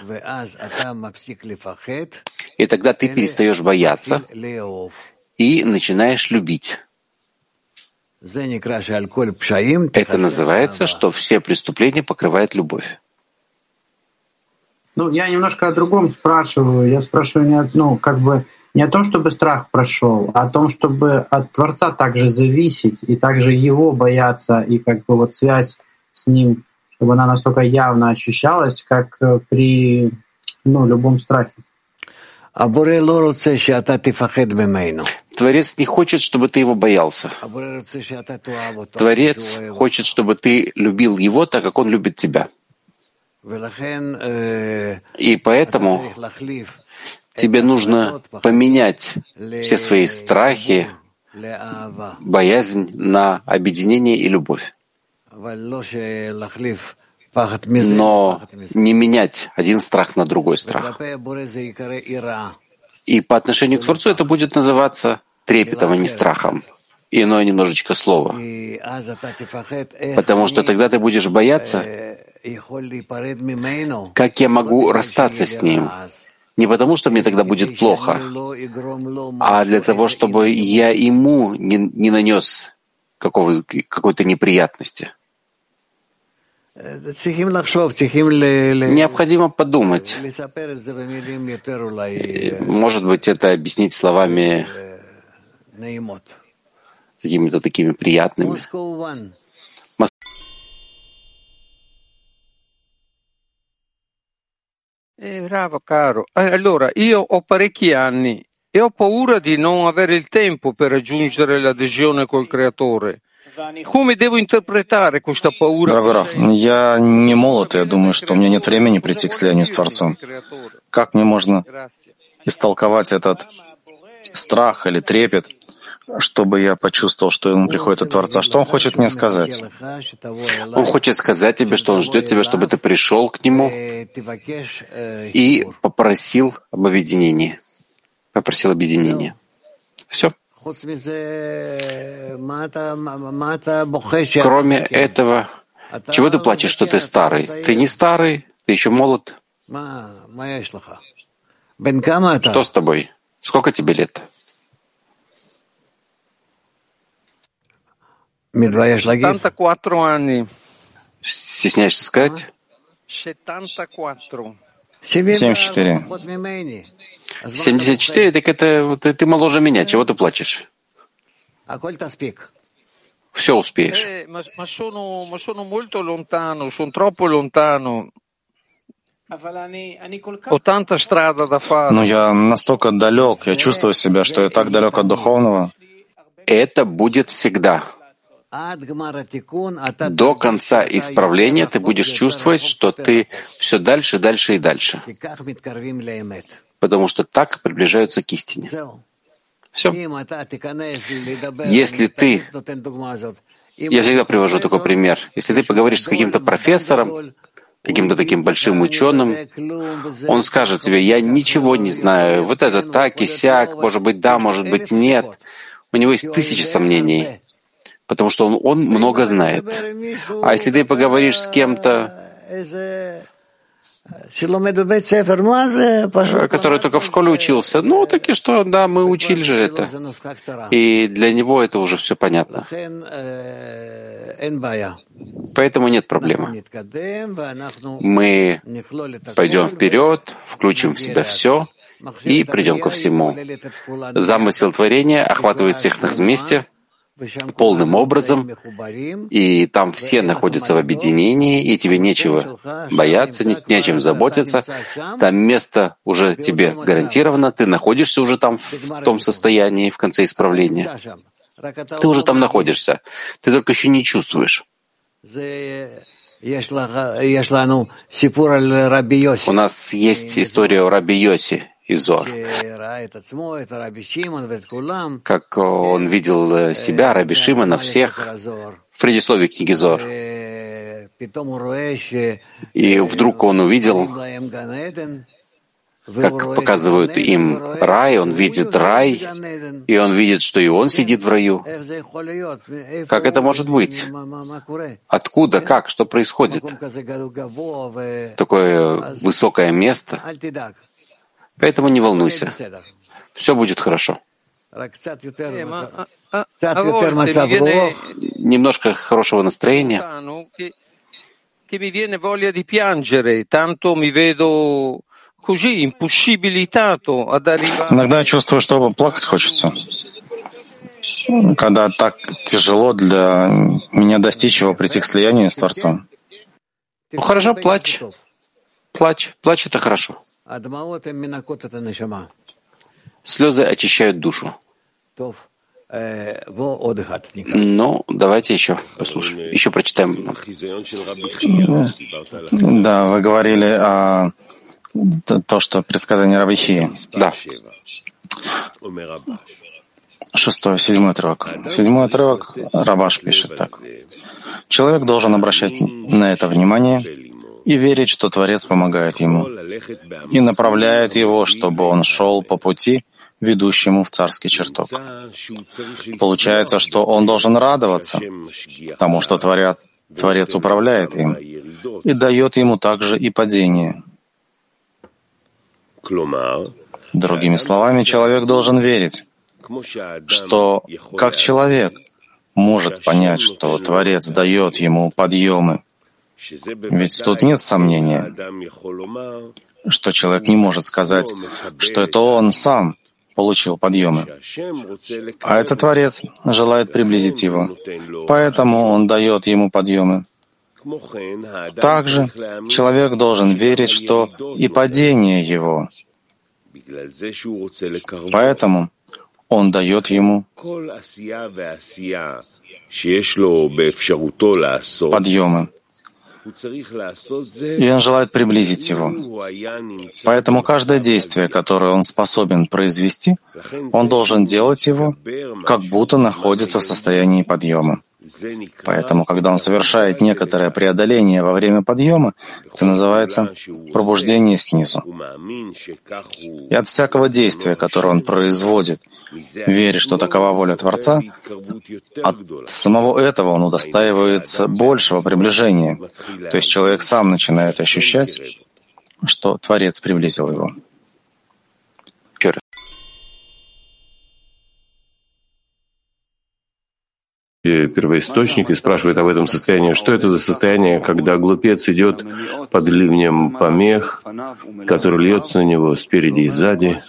И тогда ты перестаешь бояться и начинаешь любить. Это называется, что все преступления покрывает любовь. Ну, я немножко о другом спрашиваю. Я спрашиваю не, о, ну, как бы не о том, чтобы страх прошел, а о том, чтобы от Творца также зависеть и также его бояться, и как бы вот связь с ним, чтобы она настолько явно ощущалась, как э, при ну, любом страхе. Творец не хочет, чтобы ты его боялся. Творец хочет, чтобы ты любил его так, как он любит тебя. И поэтому тебе нужно поменять все свои страхи, боязнь на объединение и любовь. Но не менять один страх на другой страх. И по отношению к Творцу это будет называться трепетом, а не страхом. Иное немножечко слово. Потому что тогда ты будешь бояться, как я могу расстаться с ним. Не потому, что мне тогда будет плохо, а для того, чтобы я ему не, не нанес какой-то неприятности. Необходимо подумать. Может быть, это объяснить словами какими-то такими приятными. Eh, Rava, caro, eh, allora io ho parecchi anni e ho paura di non avere il tempo per raggiungere l'adesione col creatore. Come devo interpretare questa paura? Дорогой Раф, я не молод, и я думаю, что у меня нет времени прийти к слиянию с Творцом. Как мне можно истолковать этот страх или трепет, чтобы я почувствовал, что ему приходит от Творца. Что он хочет мне сказать? Он хочет сказать тебе, что он ждет тебя, чтобы ты пришел к нему и попросил об объединении. Попросил объединения. Все. Кроме этого, чего ты плачешь, что ты старый? Ты не старый, ты еще молод. Что с тобой? Сколько тебе лет? Стесняешься сказать? 74. 74, так это ты, ты моложе меня. Чего ты плачешь? Все успеешь. Но я настолько далек, я чувствую себя, что я так далек от духовного. Это будет всегда. До конца исправления ты будешь чувствовать, что ты все дальше, дальше и дальше. Потому что так приближаются к истине. Все. Если ты... Я всегда привожу такой пример. Если ты поговоришь с каким-то профессором, каким-то таким большим ученым, он скажет тебе, я ничего не знаю, вот это так и сяк, может быть да, может быть нет. У него есть тысячи сомнений потому что он, он много знает. А если ты поговоришь с кем-то, который только в школе учился, ну, так и что, да, мы учили же это. И для него это уже все понятно. Поэтому нет проблемы. Мы пойдем вперед, включим в себя все и придем ко всему. Замысел творения охватывает всех нас вместе — полным образом, и там все находятся в объединении, и тебе нечего бояться, не, нечем заботиться. Там место уже тебе гарантировано, ты находишься уже там в том состоянии в конце исправления. Ты уже там находишься, ты только еще не чувствуешь. У нас есть история о Раби Йоси, и Зор. Как он видел э, себя, Раби Шимона, всех, в предисловии книги Зор. И вдруг он увидел, как показывают им рай, он видит рай, и он видит, что и он сидит в раю. Как это может быть? Откуда, как, что происходит? Такое высокое место. Поэтому не волнуйся. Все будет хорошо. Немножко хорошего настроения. tanto mi vedo così impossibilitato ad arrivare. Иногда я чувствую, что плакать хочется. Когда так тяжело для меня достичь его, прийти к слиянию с Творцом. Ну хорошо, плачь. Плачь. Плачь — это хорошо. Слезы очищают душу. Ну, давайте еще послушаем. Еще прочитаем. Да, вы говорили о то, что предсказание Рабихи. Да. Шестой, седьмой отрывок. Седьмой отрывок Рабаш пишет так. Человек должен обращать на это внимание и верить, что Творец помогает ему и направляет его, чтобы он шел по пути, ведущему в царский чертог. Получается, что он должен радоваться тому, что Творец, Творец управляет им и дает ему также и падение. Другими словами, человек должен верить, что как человек может понять, что Творец дает ему подъемы, ведь тут нет сомнения, что человек не может сказать, что это он сам получил подъемы. А этот Творец желает приблизить его, поэтому он дает ему подъемы. Также человек должен верить, что и падение его. Поэтому он дает ему подъемы. И он желает приблизить его. Поэтому каждое действие, которое он способен произвести, он должен делать его, как будто находится в состоянии подъема. Поэтому, когда он совершает некоторое преодоление во время подъема, это называется пробуждение снизу. И от всякого действия, которое он производит, веря, что такова воля Творца, от самого этого он удостаивается большего приближения. То есть человек сам начинает ощущать, что Творец приблизил его. Первоисточник и спрашивает об этом состоянии. Что это за состояние, когда глупец идет под ливнем помех, который льется на него спереди и сзади,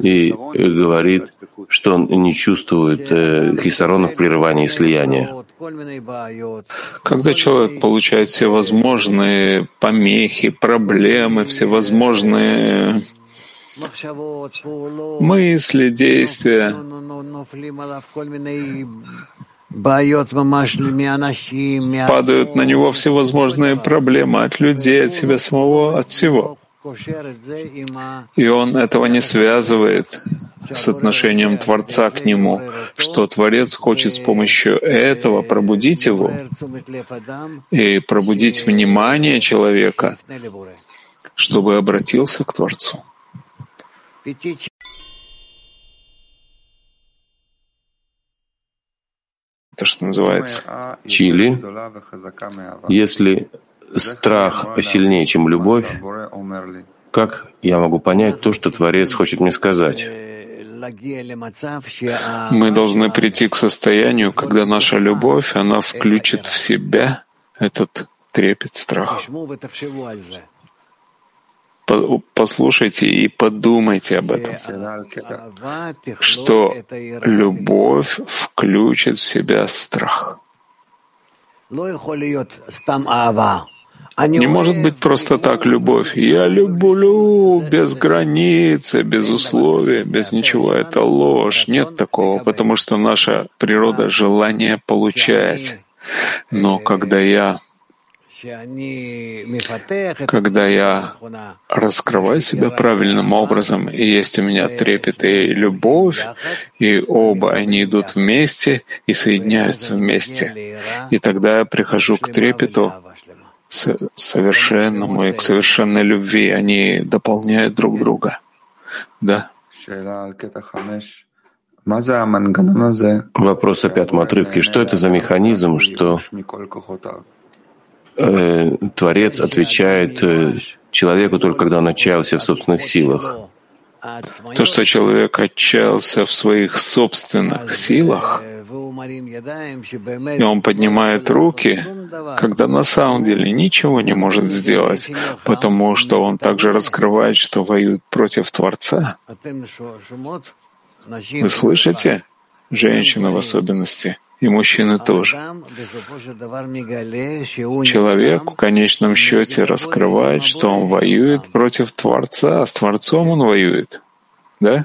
и говорит, что он не чувствует э, хисаронов прерывания и слияния? Когда человек получает всевозможные помехи, проблемы, всевозможные мысли, действия, падают на него всевозможные проблемы от людей, от себя самого, от всего. И он этого не связывает с отношением Творца к нему, что Творец хочет с помощью этого пробудить его и пробудить внимание человека, чтобы обратился к Творцу. То, что называется. Чили. Если страх сильнее, чем любовь, как я могу понять то, что Творец хочет мне сказать? Мы должны прийти к состоянию, когда наша любовь, она включит в себя этот трепет страха послушайте и подумайте об этом, что любовь включит в себя страх. Не может быть просто так любовь. Я люблю без границы, без условий, без ничего. Это ложь. Нет такого, потому что наша природа — желание получать. Но когда я когда я раскрываю себя правильным образом, и есть у меня трепет и любовь, и оба они идут вместе и соединяются вместе. И тогда я прихожу к трепету совершенному и к совершенной любви. Они дополняют друг друга. Да. Вопрос о пятом отрывке. Что это за механизм, что э, Творец отвечает э, человеку только когда он отчаялся в собственных силах. То, что человек отчаялся в своих собственных силах, и он поднимает руки, когда на самом деле ничего не может сделать, потому что он также раскрывает, что воюет против Творца. Вы слышите? Женщины в особенности и мужчины тоже. Человек в конечном счете раскрывает, что он воюет против Творца, а с Творцом он воюет. Да?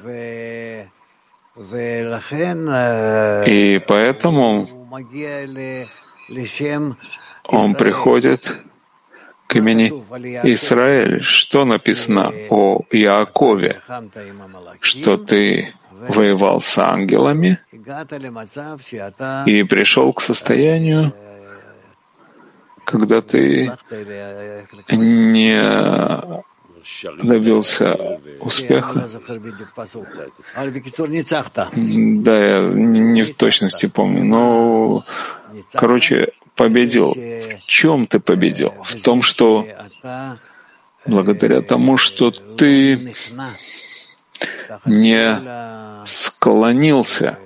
И поэтому он приходит к имени Израиль. Что написано о Иакове? Что ты воевал с ангелами и пришел к состоянию, когда ты не добился успеха. Да, я не в точности помню, но, короче, победил. В чем ты победил? В том, что благодаря тому, что ты не склонился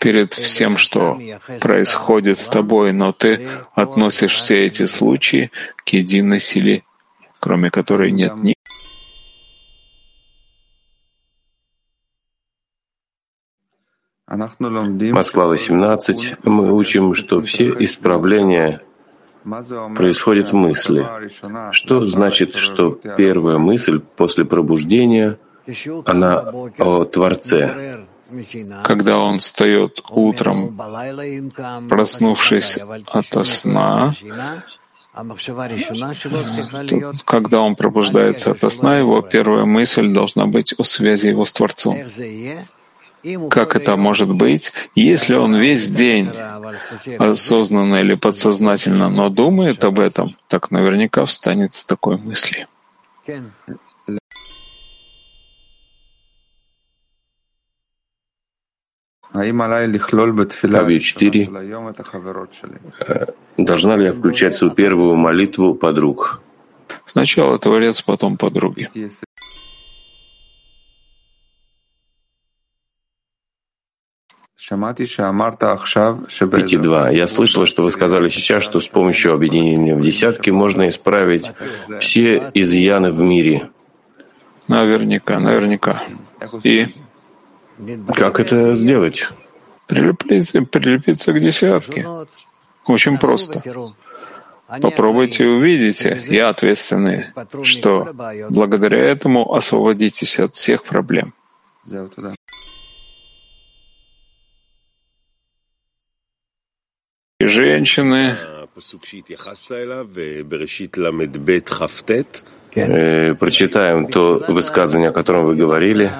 перед всем, что происходит с тобой, но ты относишь все эти случаи к единой силе, кроме которой нет ни Москва, 18. Мы учим, что все исправления происходят мысли. Что значит, что первая мысль после пробуждения, она о Творце? Когда он встает утром, проснувшись от сна, когда он пробуждается от сна, его первая мысль должна быть о связи его с Творцом. Как это может быть, если он весь день, осознанно или подсознательно, но думает об этом, так наверняка встанет с такой мысли. Кави 4. Э, должна ли я включать свою первую молитву подруг? Сначала Творец, потом подруги. Эти два. Я слышал, что вы сказали сейчас, что с помощью объединения в десятки можно исправить все изъяны в мире. Наверняка, наверняка. И как это сделать? Прилепиться, прилепиться к десятке. Очень просто. Попробуйте и увидите, я ответственный, что благодаря этому освободитесь от всех проблем. И женщины, э, прочитаем то высказывание, о котором вы говорили.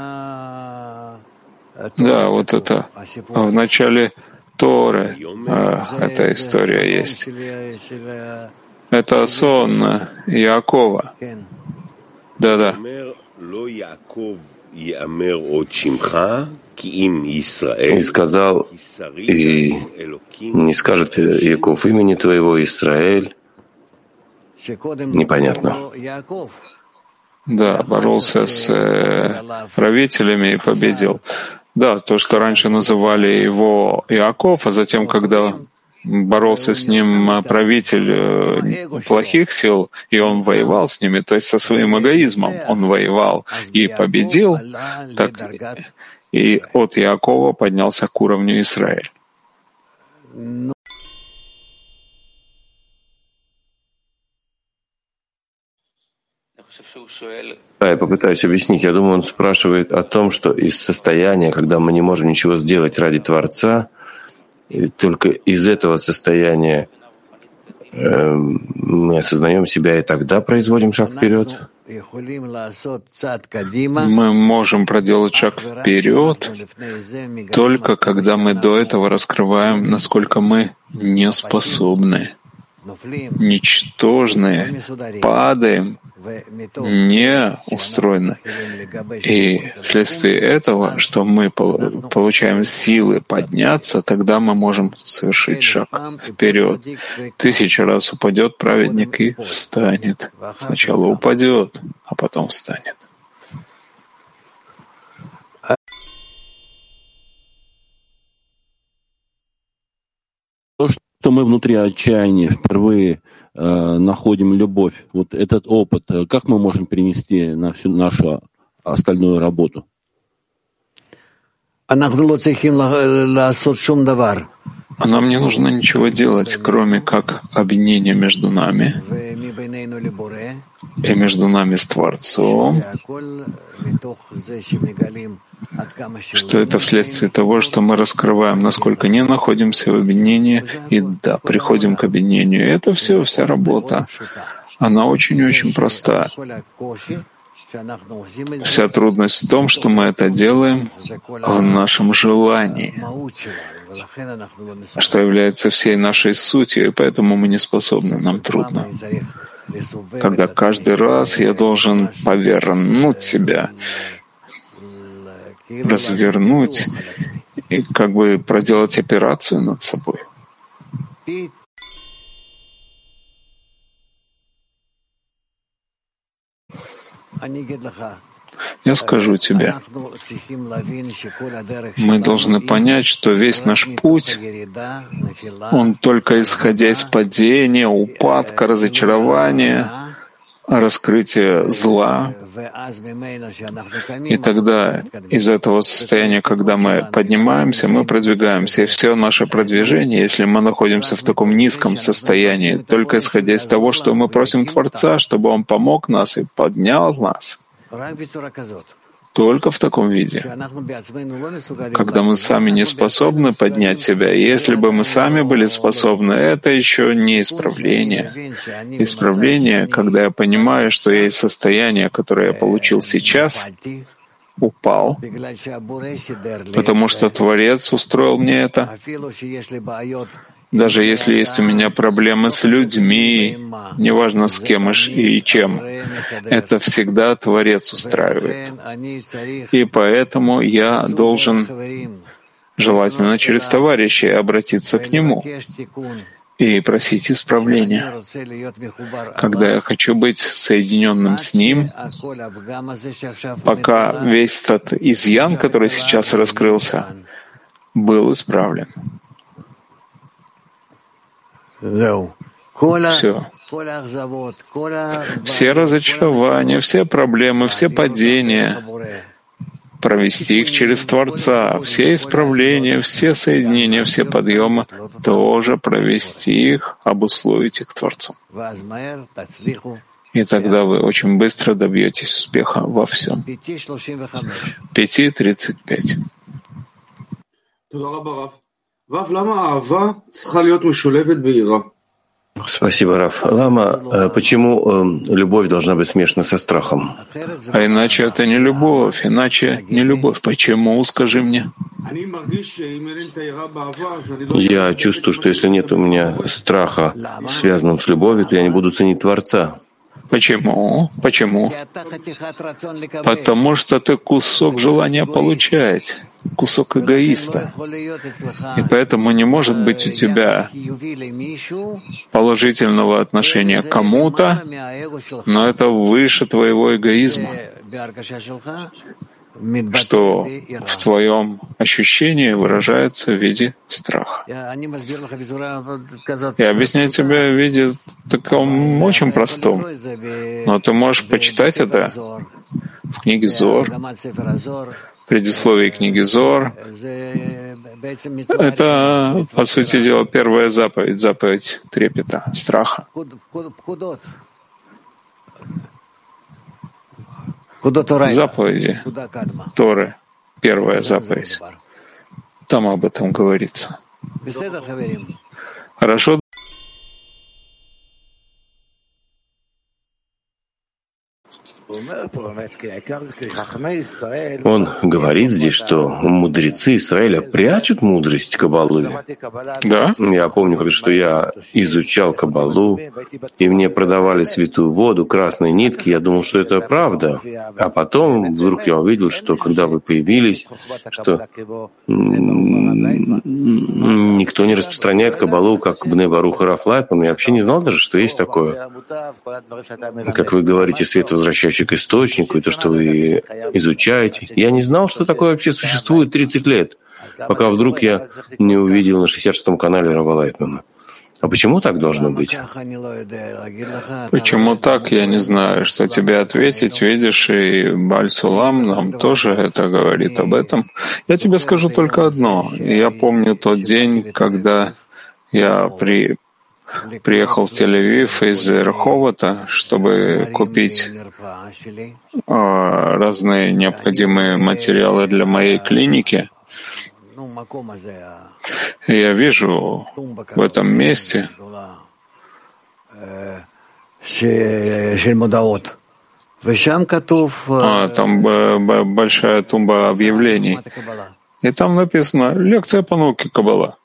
Да, вот это в начале Торы а, эта история есть. Это сон Якова. Да-да. И сказал, и не скажет Яков имени твоего, Израиль. Непонятно. Да, боролся с э, правителями и победил. Да, то, что раньше называли его Иаков, а затем, когда боролся с ним правитель э, плохих сил, и он воевал с ними, то есть со своим эгоизмом он воевал и победил, так и от Иакова поднялся к уровню Израиля. Да, я попытаюсь объяснить. Я думаю, он спрашивает о том, что из состояния, когда мы не можем ничего сделать ради Творца, и только из этого состояния э, мы осознаем себя и тогда производим шаг вперед. Мы можем проделать шаг вперед только когда мы до этого раскрываем, насколько мы не способны ничтожные, падаем, не устроены. И вследствие этого, что мы получаем силы подняться, тогда мы можем совершить шаг вперед. Тысяча раз упадет праведник и встанет. Сначала упадет, а потом встанет. Что мы внутри отчаяния впервые э, находим любовь, вот этот опыт, э, как мы можем перенести на всю нашу остальную работу? Нам не нужно ничего делать, кроме как объединение между нами и между нами с Творцом, что это вследствие того, что мы раскрываем, насколько не находимся в объединении, и да, приходим к объединению. Это все, вся работа. Она очень-очень проста. Вся трудность в том, что мы это делаем в нашем желании, что является всей нашей сутью, и поэтому мы не способны, нам трудно. Когда каждый раз я должен повернуть себя, развернуть и как бы проделать операцию над собой. Я скажу тебе, мы должны понять, что весь наш путь, он только исходя из падения, упадка, разочарования, раскрытия зла. И тогда из этого состояния, когда мы поднимаемся, мы продвигаемся. И все наше продвижение, если мы находимся в таком низком состоянии, только исходя из того, что мы просим Творца, чтобы Он помог нас и поднял нас, только в таком виде, когда мы сами не способны поднять себя. И если бы мы сами были способны, это еще не исправление. Исправление, когда я понимаю, что я из состояния, которое я получил сейчас, упал, потому что Творец устроил мне это, даже если есть у меня проблемы с людьми, неважно с кем и чем, это всегда Творец устраивает. И поэтому я должен, желательно через товарищей, обратиться к нему и просить исправления. Когда я хочу быть соединенным с Ним, пока весь тот изъян, который сейчас раскрылся, был исправлен. Все. Все разочарования, все проблемы, все падения, провести их через Творца, все исправления, все соединения, все подъемы, тоже провести их, обусловить их Творцу. И тогда вы очень быстро добьетесь успеха во всем. 5.35. Спасибо, Раф. Лама, э, почему э, любовь должна быть смешана со страхом? А иначе это не любовь, иначе не любовь. Почему, скажи мне? Я чувствую, что если нет у меня страха, связанного с любовью, то я не буду ценить Творца. Почему? Почему? Потому что ты кусок желания получать, кусок эгоиста. И поэтому не может быть у тебя положительного отношения к кому-то, но это выше твоего эгоизма что в твоем ощущении выражается в виде страха. Я объясняю тебе в виде таком очень простом, но ты можешь почитать это в книге Зор, предисловии книги Зор. Это, по сути дела, первая заповедь, заповедь трепета, страха. Заповеди. Торы, первая заповедь. Там об этом говорится. Хорошо, Он говорит здесь, что мудрецы Израиля прячут мудрость Кабалы. Да? Я помню, как что я изучал Кабалу, и мне продавали святую воду, красные нитки. Я думал, что это правда. А потом вдруг я увидел, что когда вы появились, что никто не распространяет Кабалу, как Бне Баруха Рафлайпан. Я вообще не знал даже, что есть такое. Как вы говорите, свет возвращающий возвращающий к источнику, и то, что вы изучаете. Я не знал, что такое вообще существует 30 лет, пока вдруг я не увидел на 66-м канале Рава Лайтмана. А почему так должно быть? Почему так, я не знаю, что тебе ответить. Видишь, и Бальсулам нам тоже это говорит об этом. Я тебе скажу только одно. Я помню тот день, когда я при, приехал в Тель-Авив из Рховата, чтобы купить а, разные необходимые материалы для моей клиники. Я вижу в этом месте а, там большая тумба объявлений. И там написано «Лекция по науке Каббала».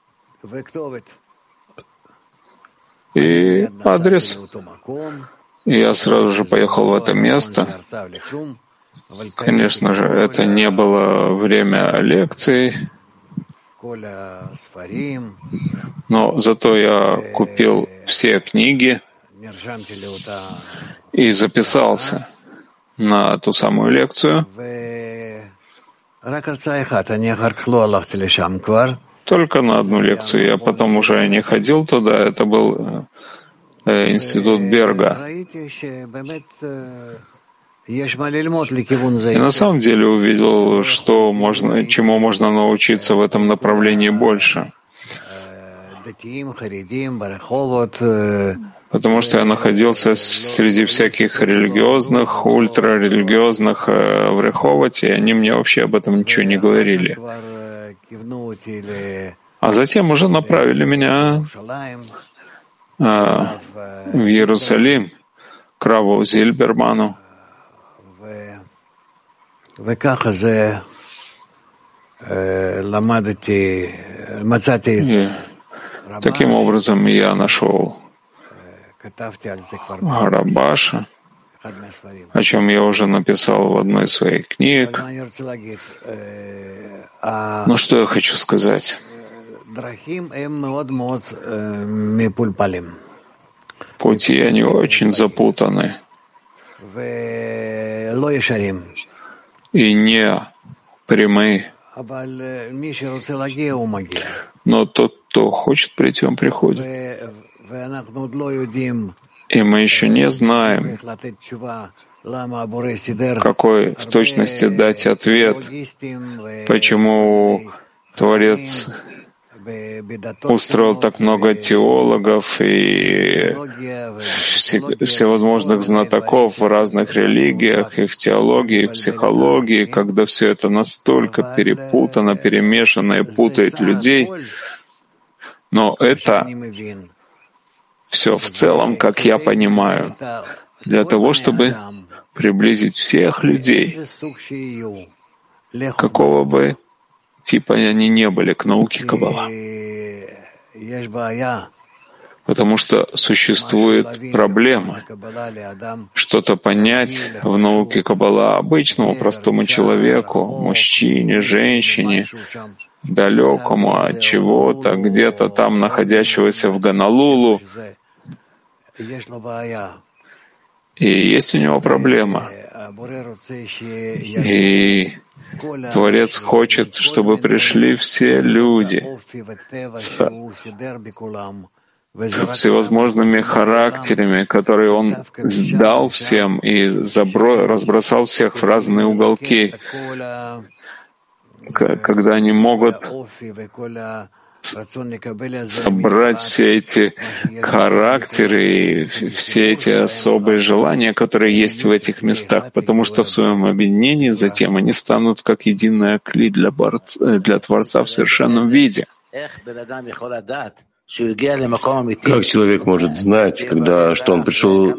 И адрес. Я сразу же поехал в это место. Конечно же, это не было время лекций, но зато я купил все книги и записался на ту самую лекцию. Только на одну лекцию. Я потом уже не ходил туда. Это был э, институт Берга. И на самом деле увидел, что можно, чему можно научиться в этом направлении больше. Потому что я находился среди всяких религиозных, ультрарелигиозных э, в Реховате, и они мне вообще об этом ничего не говорили. А затем уже направили меня а, в Иерусалим, к Раву Зильберману. И таким образом я нашел Рабаша, о чем я уже написал в одной из своих книг. Ну что я хочу сказать? Пути, они очень запутаны и не прямые. Но тот, кто хочет прийти, он приходит. И мы еще не знаем, какой в точности дать ответ, почему Творец устроил так много теологов и всевозможных знатоков в разных религиях, и в теологии, и в психологии, когда все это настолько перепутано, перемешано и путает людей. Но это все в целом, как я понимаю, для того, чтобы приблизить всех людей, какого бы типа они не были к науке Каббала. Потому что существует проблема. Что-то понять в науке Каббала обычному простому человеку, мужчине, женщине, далекому от чего-то, где-то там находящегося в Ганалулу. И есть у него проблема. И Творец хочет, чтобы пришли все люди с всевозможными характерами, которые Он дал всем и забро... разбросал всех в разные уголки, когда они могут собрать все эти характеры все эти особые желания, которые есть в этих местах, потому что в своем объединении затем они станут как единая кли для, борца, для Творца в совершенном виде. Как человек может знать, когда, что он пришел э,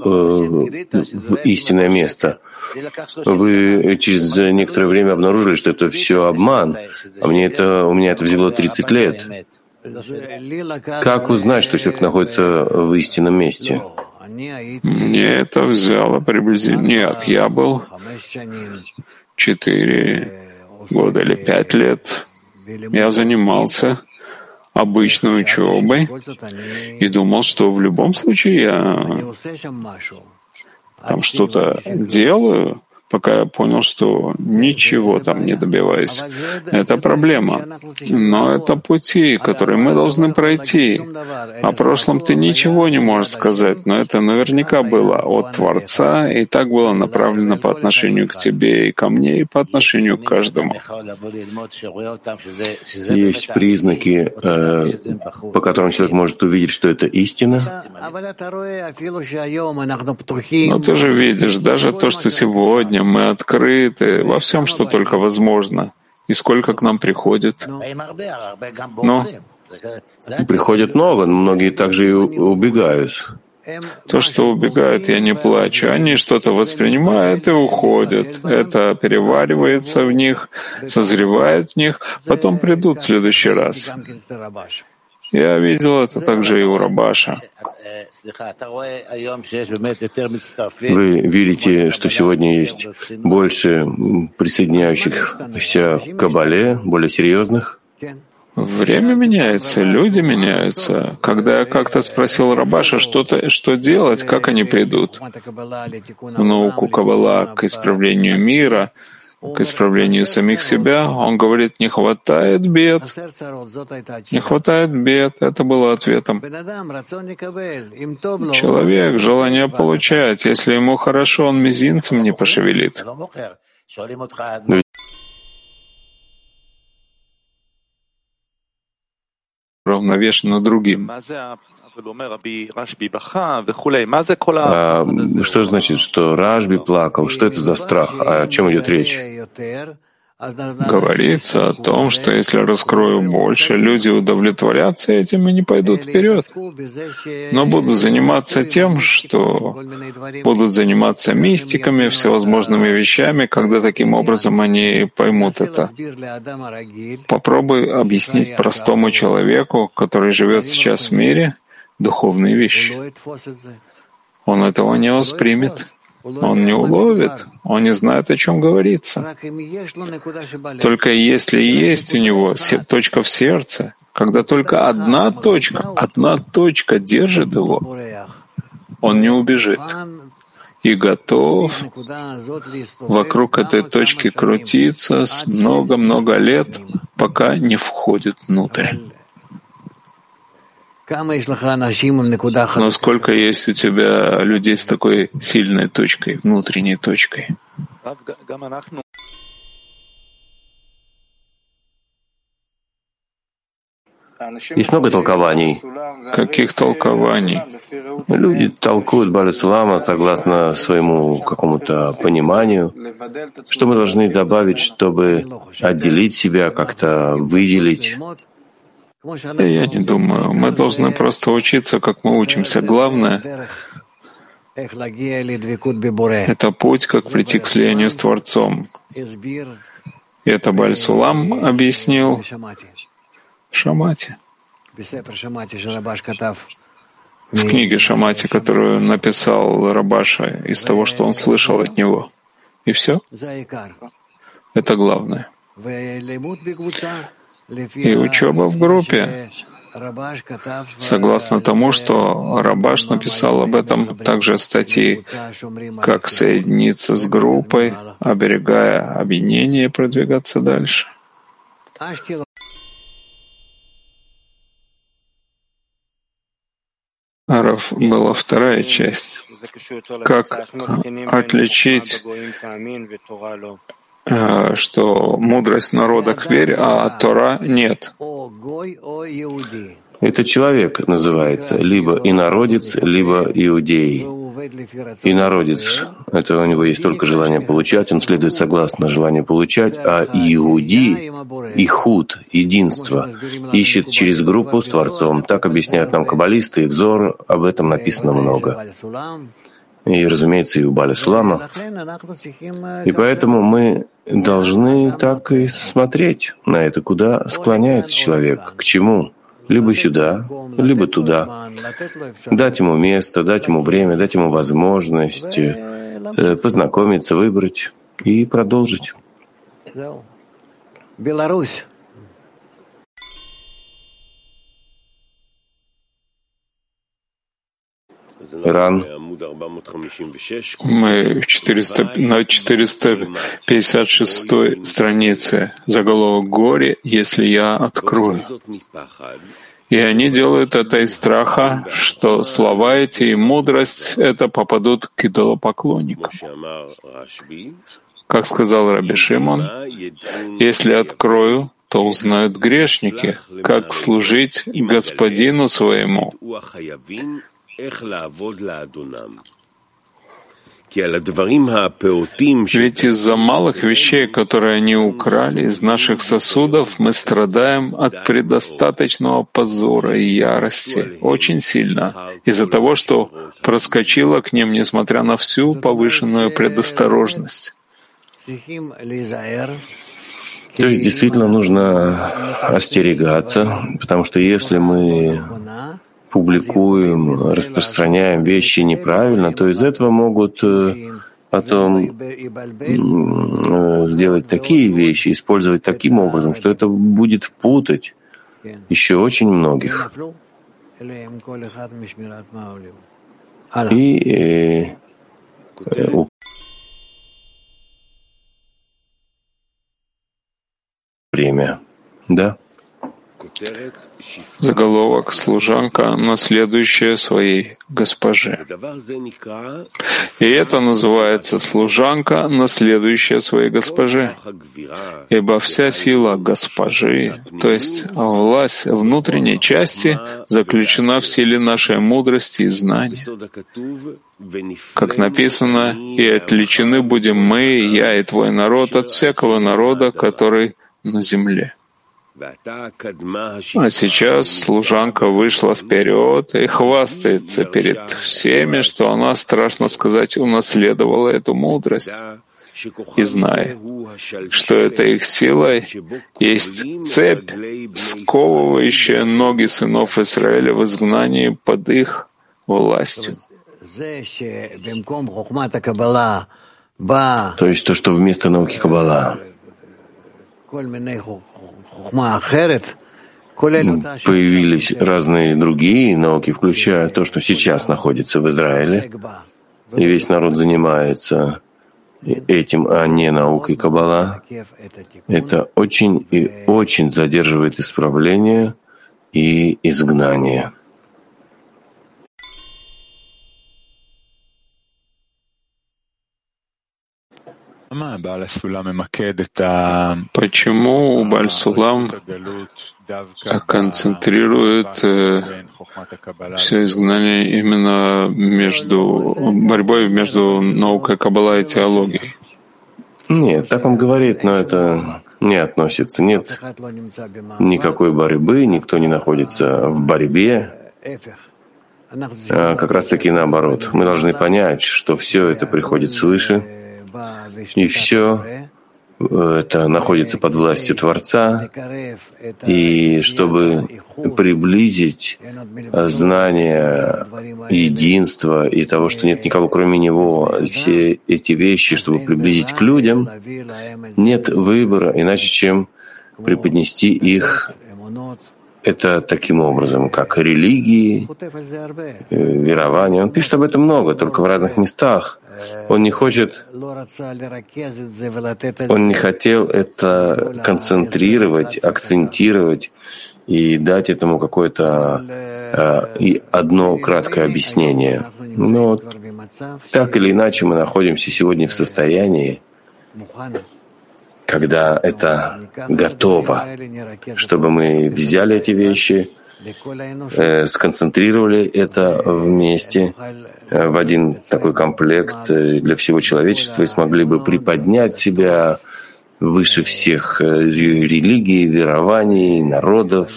в истинное место? Вы через некоторое время обнаружили, что это все обман, а мне это, у меня это взяло 30 лет. Как узнать, что человек находится в истинном месте? Мне это взяло приблизительно... Нет, я был четыре года или пять лет. Я занимался обычной учебой и думал, что в любом случае я там что-то делаю, пока я понял, что ничего там не добиваюсь. Это проблема. Но это пути, которые мы должны пройти. О прошлом ты ничего не можешь сказать, но это наверняка было от Творца, и так было направлено по отношению к тебе и ко мне, и по отношению к каждому. Есть признаки, э, по которым человек может увидеть, что это истина. Но ты же видишь, даже то, что сегодня мы открыты во всем, что только возможно, и сколько к нам приходит. Но приходит много, но многие также и убегают. То, что убегает, я не плачу. Они что-то воспринимают и уходят. Это переваривается в них, созревает в них, потом придут в следующий раз. Я видел это также и у Рабаша. Вы видите, что сегодня есть больше присоединяющихся к Кабале, более серьезных? Время меняется, люди меняются. Когда я как-то спросил Рабаша, что, то что делать, как они придут в науку Каббала к исправлению мира, к исправлению самих себя, он говорит, не хватает бед. Не хватает бед. Это было ответом. Человек, желание получать. Если ему хорошо, он мизинцем не пошевелит равновешенно другим. А что значит, что Рашби плакал? Что это за страх? О чем идет речь? Говорится о том, что если раскрою больше, люди удовлетворятся этим и не пойдут вперед. Но будут заниматься тем, что будут заниматься мистиками, всевозможными вещами, когда таким образом они поймут это. Попробуй объяснить простому человеку, который живет сейчас в мире, духовные вещи. Он этого не воспримет. Он не уловит, он не знает, о чем говорится. Только если есть у него точка в сердце, когда только одна точка, одна точка держит его, он не убежит и готов вокруг этой точки крутиться с много-много лет, пока не входит внутрь. Но сколько есть у тебя людей с такой сильной точкой, внутренней точкой? Есть много толкований. Каких толкований? Люди толкуют Балисулама согласно своему какому-то пониманию, что мы должны добавить, чтобы отделить себя, как-то выделить. Я не думаю. Мы должны просто учиться, как мы учимся. Главное — это путь, как прийти к слиянию с Творцом. И это Бальсулам объяснил Шамати. В книге Шамати, которую написал Рабаша из того, что он слышал от него. И все. Это главное. И учеба в группе, согласно тому, что Рабаш написал об этом также статьи, как соединиться с группой, оберегая объединение и продвигаться дальше. Арав была вторая часть. Как отличить что мудрость народа к вере, а Тора нет. Это человек называется, либо инородец, либо иудей. Инородец — это у него есть только желание получать, он следует согласно желанию получать, а иуди — и худ, единство, ищет через группу с Творцом. Так объясняют нам каббалисты, и взор, об этом написано много и, разумеется, и у Бали Сулама. И поэтому мы должны так и смотреть на это, куда склоняется человек, к чему. Либо сюда, либо туда. Дать ему место, дать ему время, дать ему возможность э, познакомиться, выбрать и продолжить. Беларусь. Иран. Мы 400, на 456 странице заголовок «Горе, если я открою». И они делают это из страха, что слова эти и мудрость это попадут к идолопоклонникам. Как сказал Раби Шимон, если открою, то узнают грешники, как служить господину своему. Ведь из-за малых вещей, которые они украли из наших сосудов, мы страдаем от предостаточного позора и ярости очень сильно, из-за того, что проскочило к ним, несмотря на всю повышенную предосторожность. То есть действительно нужно остерегаться, потому что если мы публикуем, распространяем вещи неправильно, то из этого могут э, потом э, сделать такие вещи, использовать таким образом, что это будет путать еще очень многих. И э, время, да? Заголовок «Служанка, наследующая своей госпоже». И это называется «Служанка, наследующая своей госпоже». Ибо вся сила госпожи, то есть власть внутренней части, заключена в силе нашей мудрости и знаний. Как написано, «И отличены будем мы, я и твой народ от всякого народа, который на земле». А сейчас служанка вышла вперед и хвастается перед всеми, что она, страшно сказать, унаследовала эту мудрость. И зная, что это их силой, есть цепь, сковывающая ноги сынов Израиля в изгнании под их властью. То есть то, что вместо науки Каббала Появились разные другие науки, включая то, что сейчас находится в Израиле, и весь народ занимается этим, а не наукой Каббала. Это очень и очень задерживает исправление и изгнание. Почему Бальсулам концентрирует все изгнание именно между борьбой между наукой Каббала и теологией? Нет, так он говорит, но это не относится. Нет никакой борьбы, никто не находится в борьбе. А как раз таки наоборот. Мы должны понять, что все это приходит свыше, и все это находится под властью Творца, и чтобы приблизить знание единства и того, что нет никого кроме Него, все эти вещи, чтобы приблизить к людям, нет выбора иначе, чем преподнести их это таким образом, как религии, э, верования. Он пишет об этом много, только в разных местах. Он не хочет, он не хотел это концентрировать, акцентировать и дать этому какое-то э, и одно краткое объяснение. Но так или иначе мы находимся сегодня в состоянии, когда это готово, чтобы мы взяли эти вещи, э, сконцентрировали это вместе э, в один такой комплект э, для всего человечества и смогли бы приподнять себя выше всех религий, верований, народов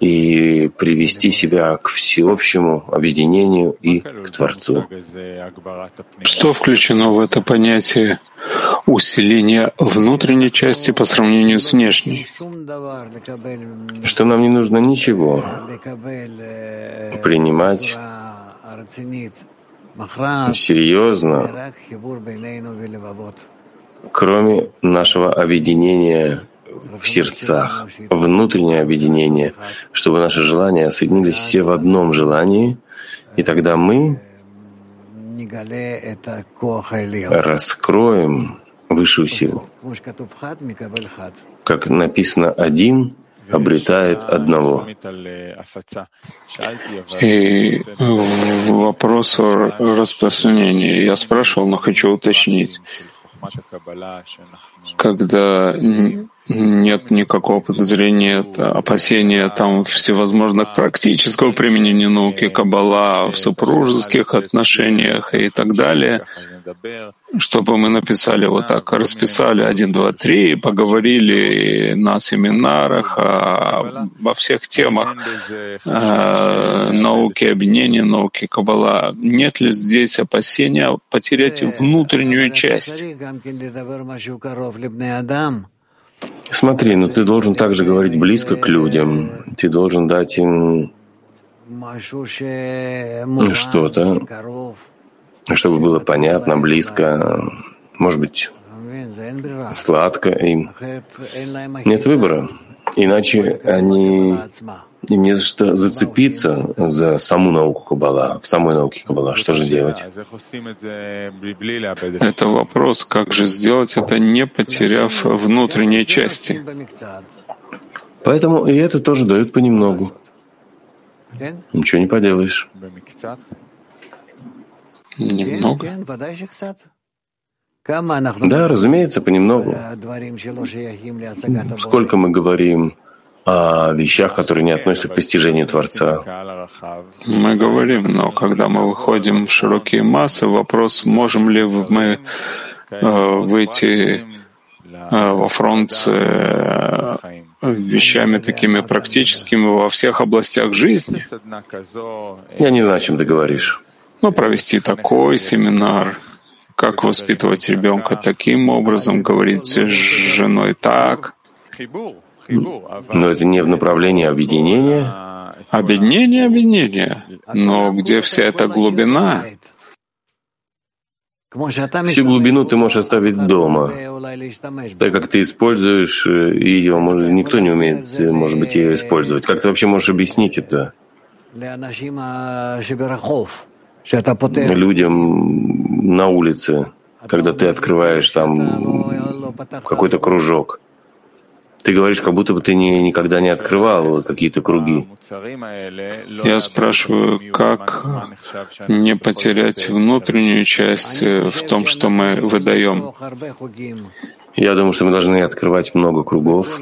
и привести себя к всеобщему объединению и к Творцу. Что включено в это понятие усиления внутренней части по сравнению с внешней? Что нам не нужно ничего принимать серьезно, кроме нашего объединения в сердцах, внутреннее объединение, чтобы наши желания соединились все в одном желании И тогда мы раскроем высшую силу. Как написано, один обретает одного. И вопрос о распространении. Я спрашивал, но хочу уточнить. Когда нет никакого подозрения, опасения там всевозможных практического применения науки Каббала в супружеских отношениях и так далее, чтобы мы написали вот так, расписали один, два, три, поговорили на семинарах о, во всех темах э, науки объединения, науки Каббала. Нет ли здесь опасения потерять внутреннюю часть? Смотри, но ты должен также говорить близко к людям. Ты должен дать им что-то, чтобы было понятно, близко, может быть, сладко им. Нет выбора. Иначе они им не за что зацепиться за саму науку Каббала, в самой науке Каббала. Что же делать? Это вопрос, как же сделать это, не потеряв внутренней части. Поэтому и это тоже дают понемногу. Ничего не поделаешь. Немного? Да, разумеется, понемногу. Сколько мы говорим о вещах, которые не относятся к постижению Творца. Мы говорим, но когда мы выходим в широкие массы, вопрос, можем ли мы э, выйти э, во фронт с э, вещами такими практическими во всех областях жизни. Я не знаю, о чем ты говоришь. Ну, провести такой семинар, как воспитывать ребенка таким образом, говорить с женой так. Но это не в направлении объединения. Объединение, объединение. Но где вся эта глубина? Всю глубину ты можешь оставить дома, так как ты используешь э, ее, никто не умеет, э, может быть, ее использовать. Как ты вообще можешь объяснить это людям на улице, когда ты открываешь там какой-то кружок? Ты говоришь, как будто бы ты не, никогда не открывал какие-то круги. Я спрашиваю, как не потерять внутреннюю часть в том, что мы выдаем? Я думаю, что мы должны открывать много кругов,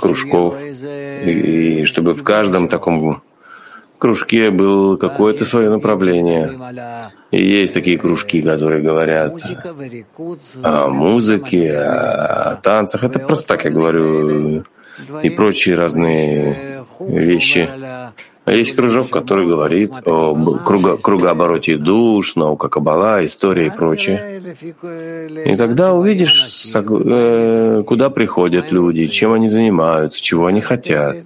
кружков, и, и чтобы в каждом таком кружке было какое-то свое направление. И есть такие кружки, которые говорят о музыке, о танцах. Это просто так я говорю. И прочие разные вещи. А есть кружок, который говорит о круго, кругообороте душ, наука Каббала, история и прочее. И тогда увидишь, э, куда приходят люди, чем они занимаются, чего они хотят.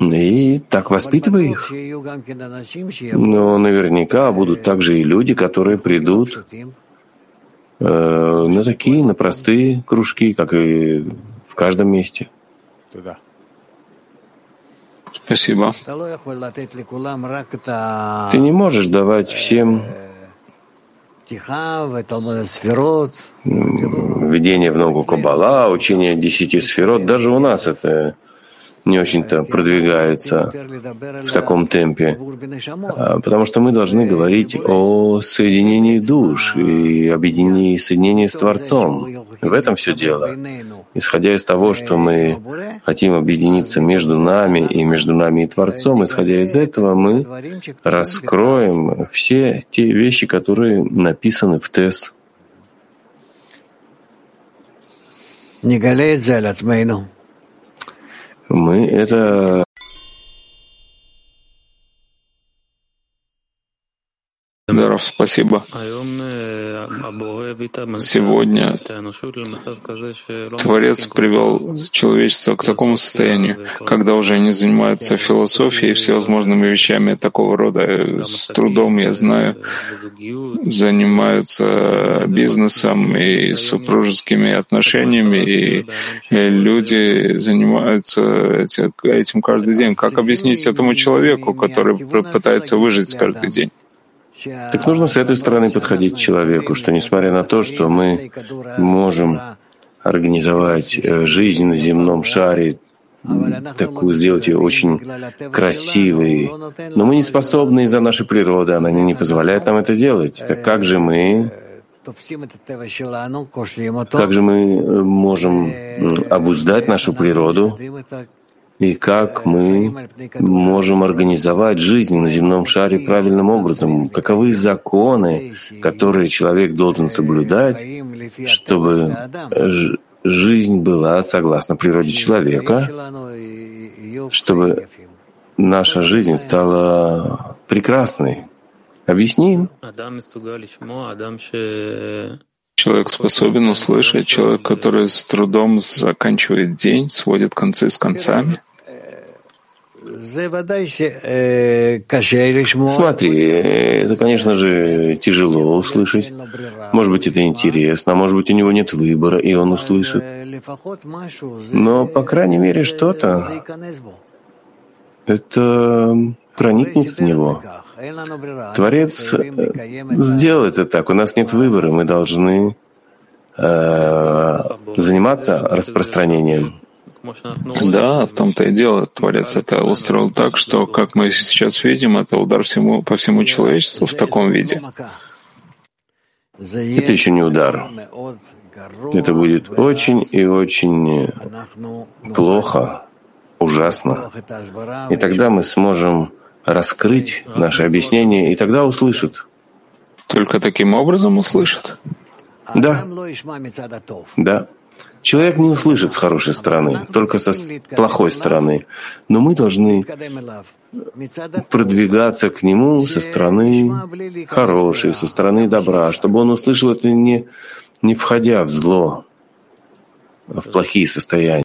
И так воспитывай их. Но наверняка будут также и люди, которые придут э, на такие, на простые кружки, как и в каждом месте. Спасибо. Ты не можешь давать всем введение в ногу Каббала, учение десяти сферот. Даже у нас это не очень-то продвигается в таком темпе, а, потому что мы должны говорить о соединении душ и объединении соединении с Творцом. В этом все дело. Исходя из того, что мы хотим объединиться между нами и между нами и Творцом, исходя из этого, мы раскроем все те вещи, которые написаны в ТЭС. Мы это спасибо. Сегодня Творец привел человечество к такому состоянию, когда уже они занимаются философией и всевозможными вещами такого рода. С трудом, я знаю, занимаются бизнесом и супружескими отношениями, и люди занимаются этим каждый день. Как объяснить этому человеку, который пытается выжить каждый день? Так нужно с этой стороны подходить к человеку, что несмотря на то, что мы можем организовать э, жизнь на земном шаре, такую сделать ее очень красивой, но мы не способны из-за нашей природы, она не позволяет нам это делать. Так как же мы как же мы э, можем обуздать нашу природу и как мы можем организовать жизнь на земном шаре правильным образом, каковы законы, которые человек должен соблюдать, чтобы жизнь была согласно природе человека, чтобы наша жизнь стала прекрасной. Объясним. Человек способен услышать, человек, который с трудом заканчивает день, сводит концы с концами. Смотри, это, конечно же, тяжело услышать. Может быть, это интересно, а может быть, у него нет выбора, и он услышит. Но, по крайней мере, что-то это проникнет в него. Творец сделал это так. У нас нет выбора, мы должны э, заниматься распространением. Да, в том-то и дело. Творец это устроил так, что, как мы сейчас видим, это удар всему, по всему человечеству в таком виде. Это еще не удар. Это будет очень и очень плохо, ужасно. И тогда мы сможем раскрыть наше объяснение, и тогда услышат. Только таким образом услышат? Да. Да. Человек не услышит с хорошей стороны, только со плохой стороны. Но мы должны продвигаться к нему со стороны хорошей, со стороны добра, чтобы он услышал это не, не входя в зло, а в плохие состояния.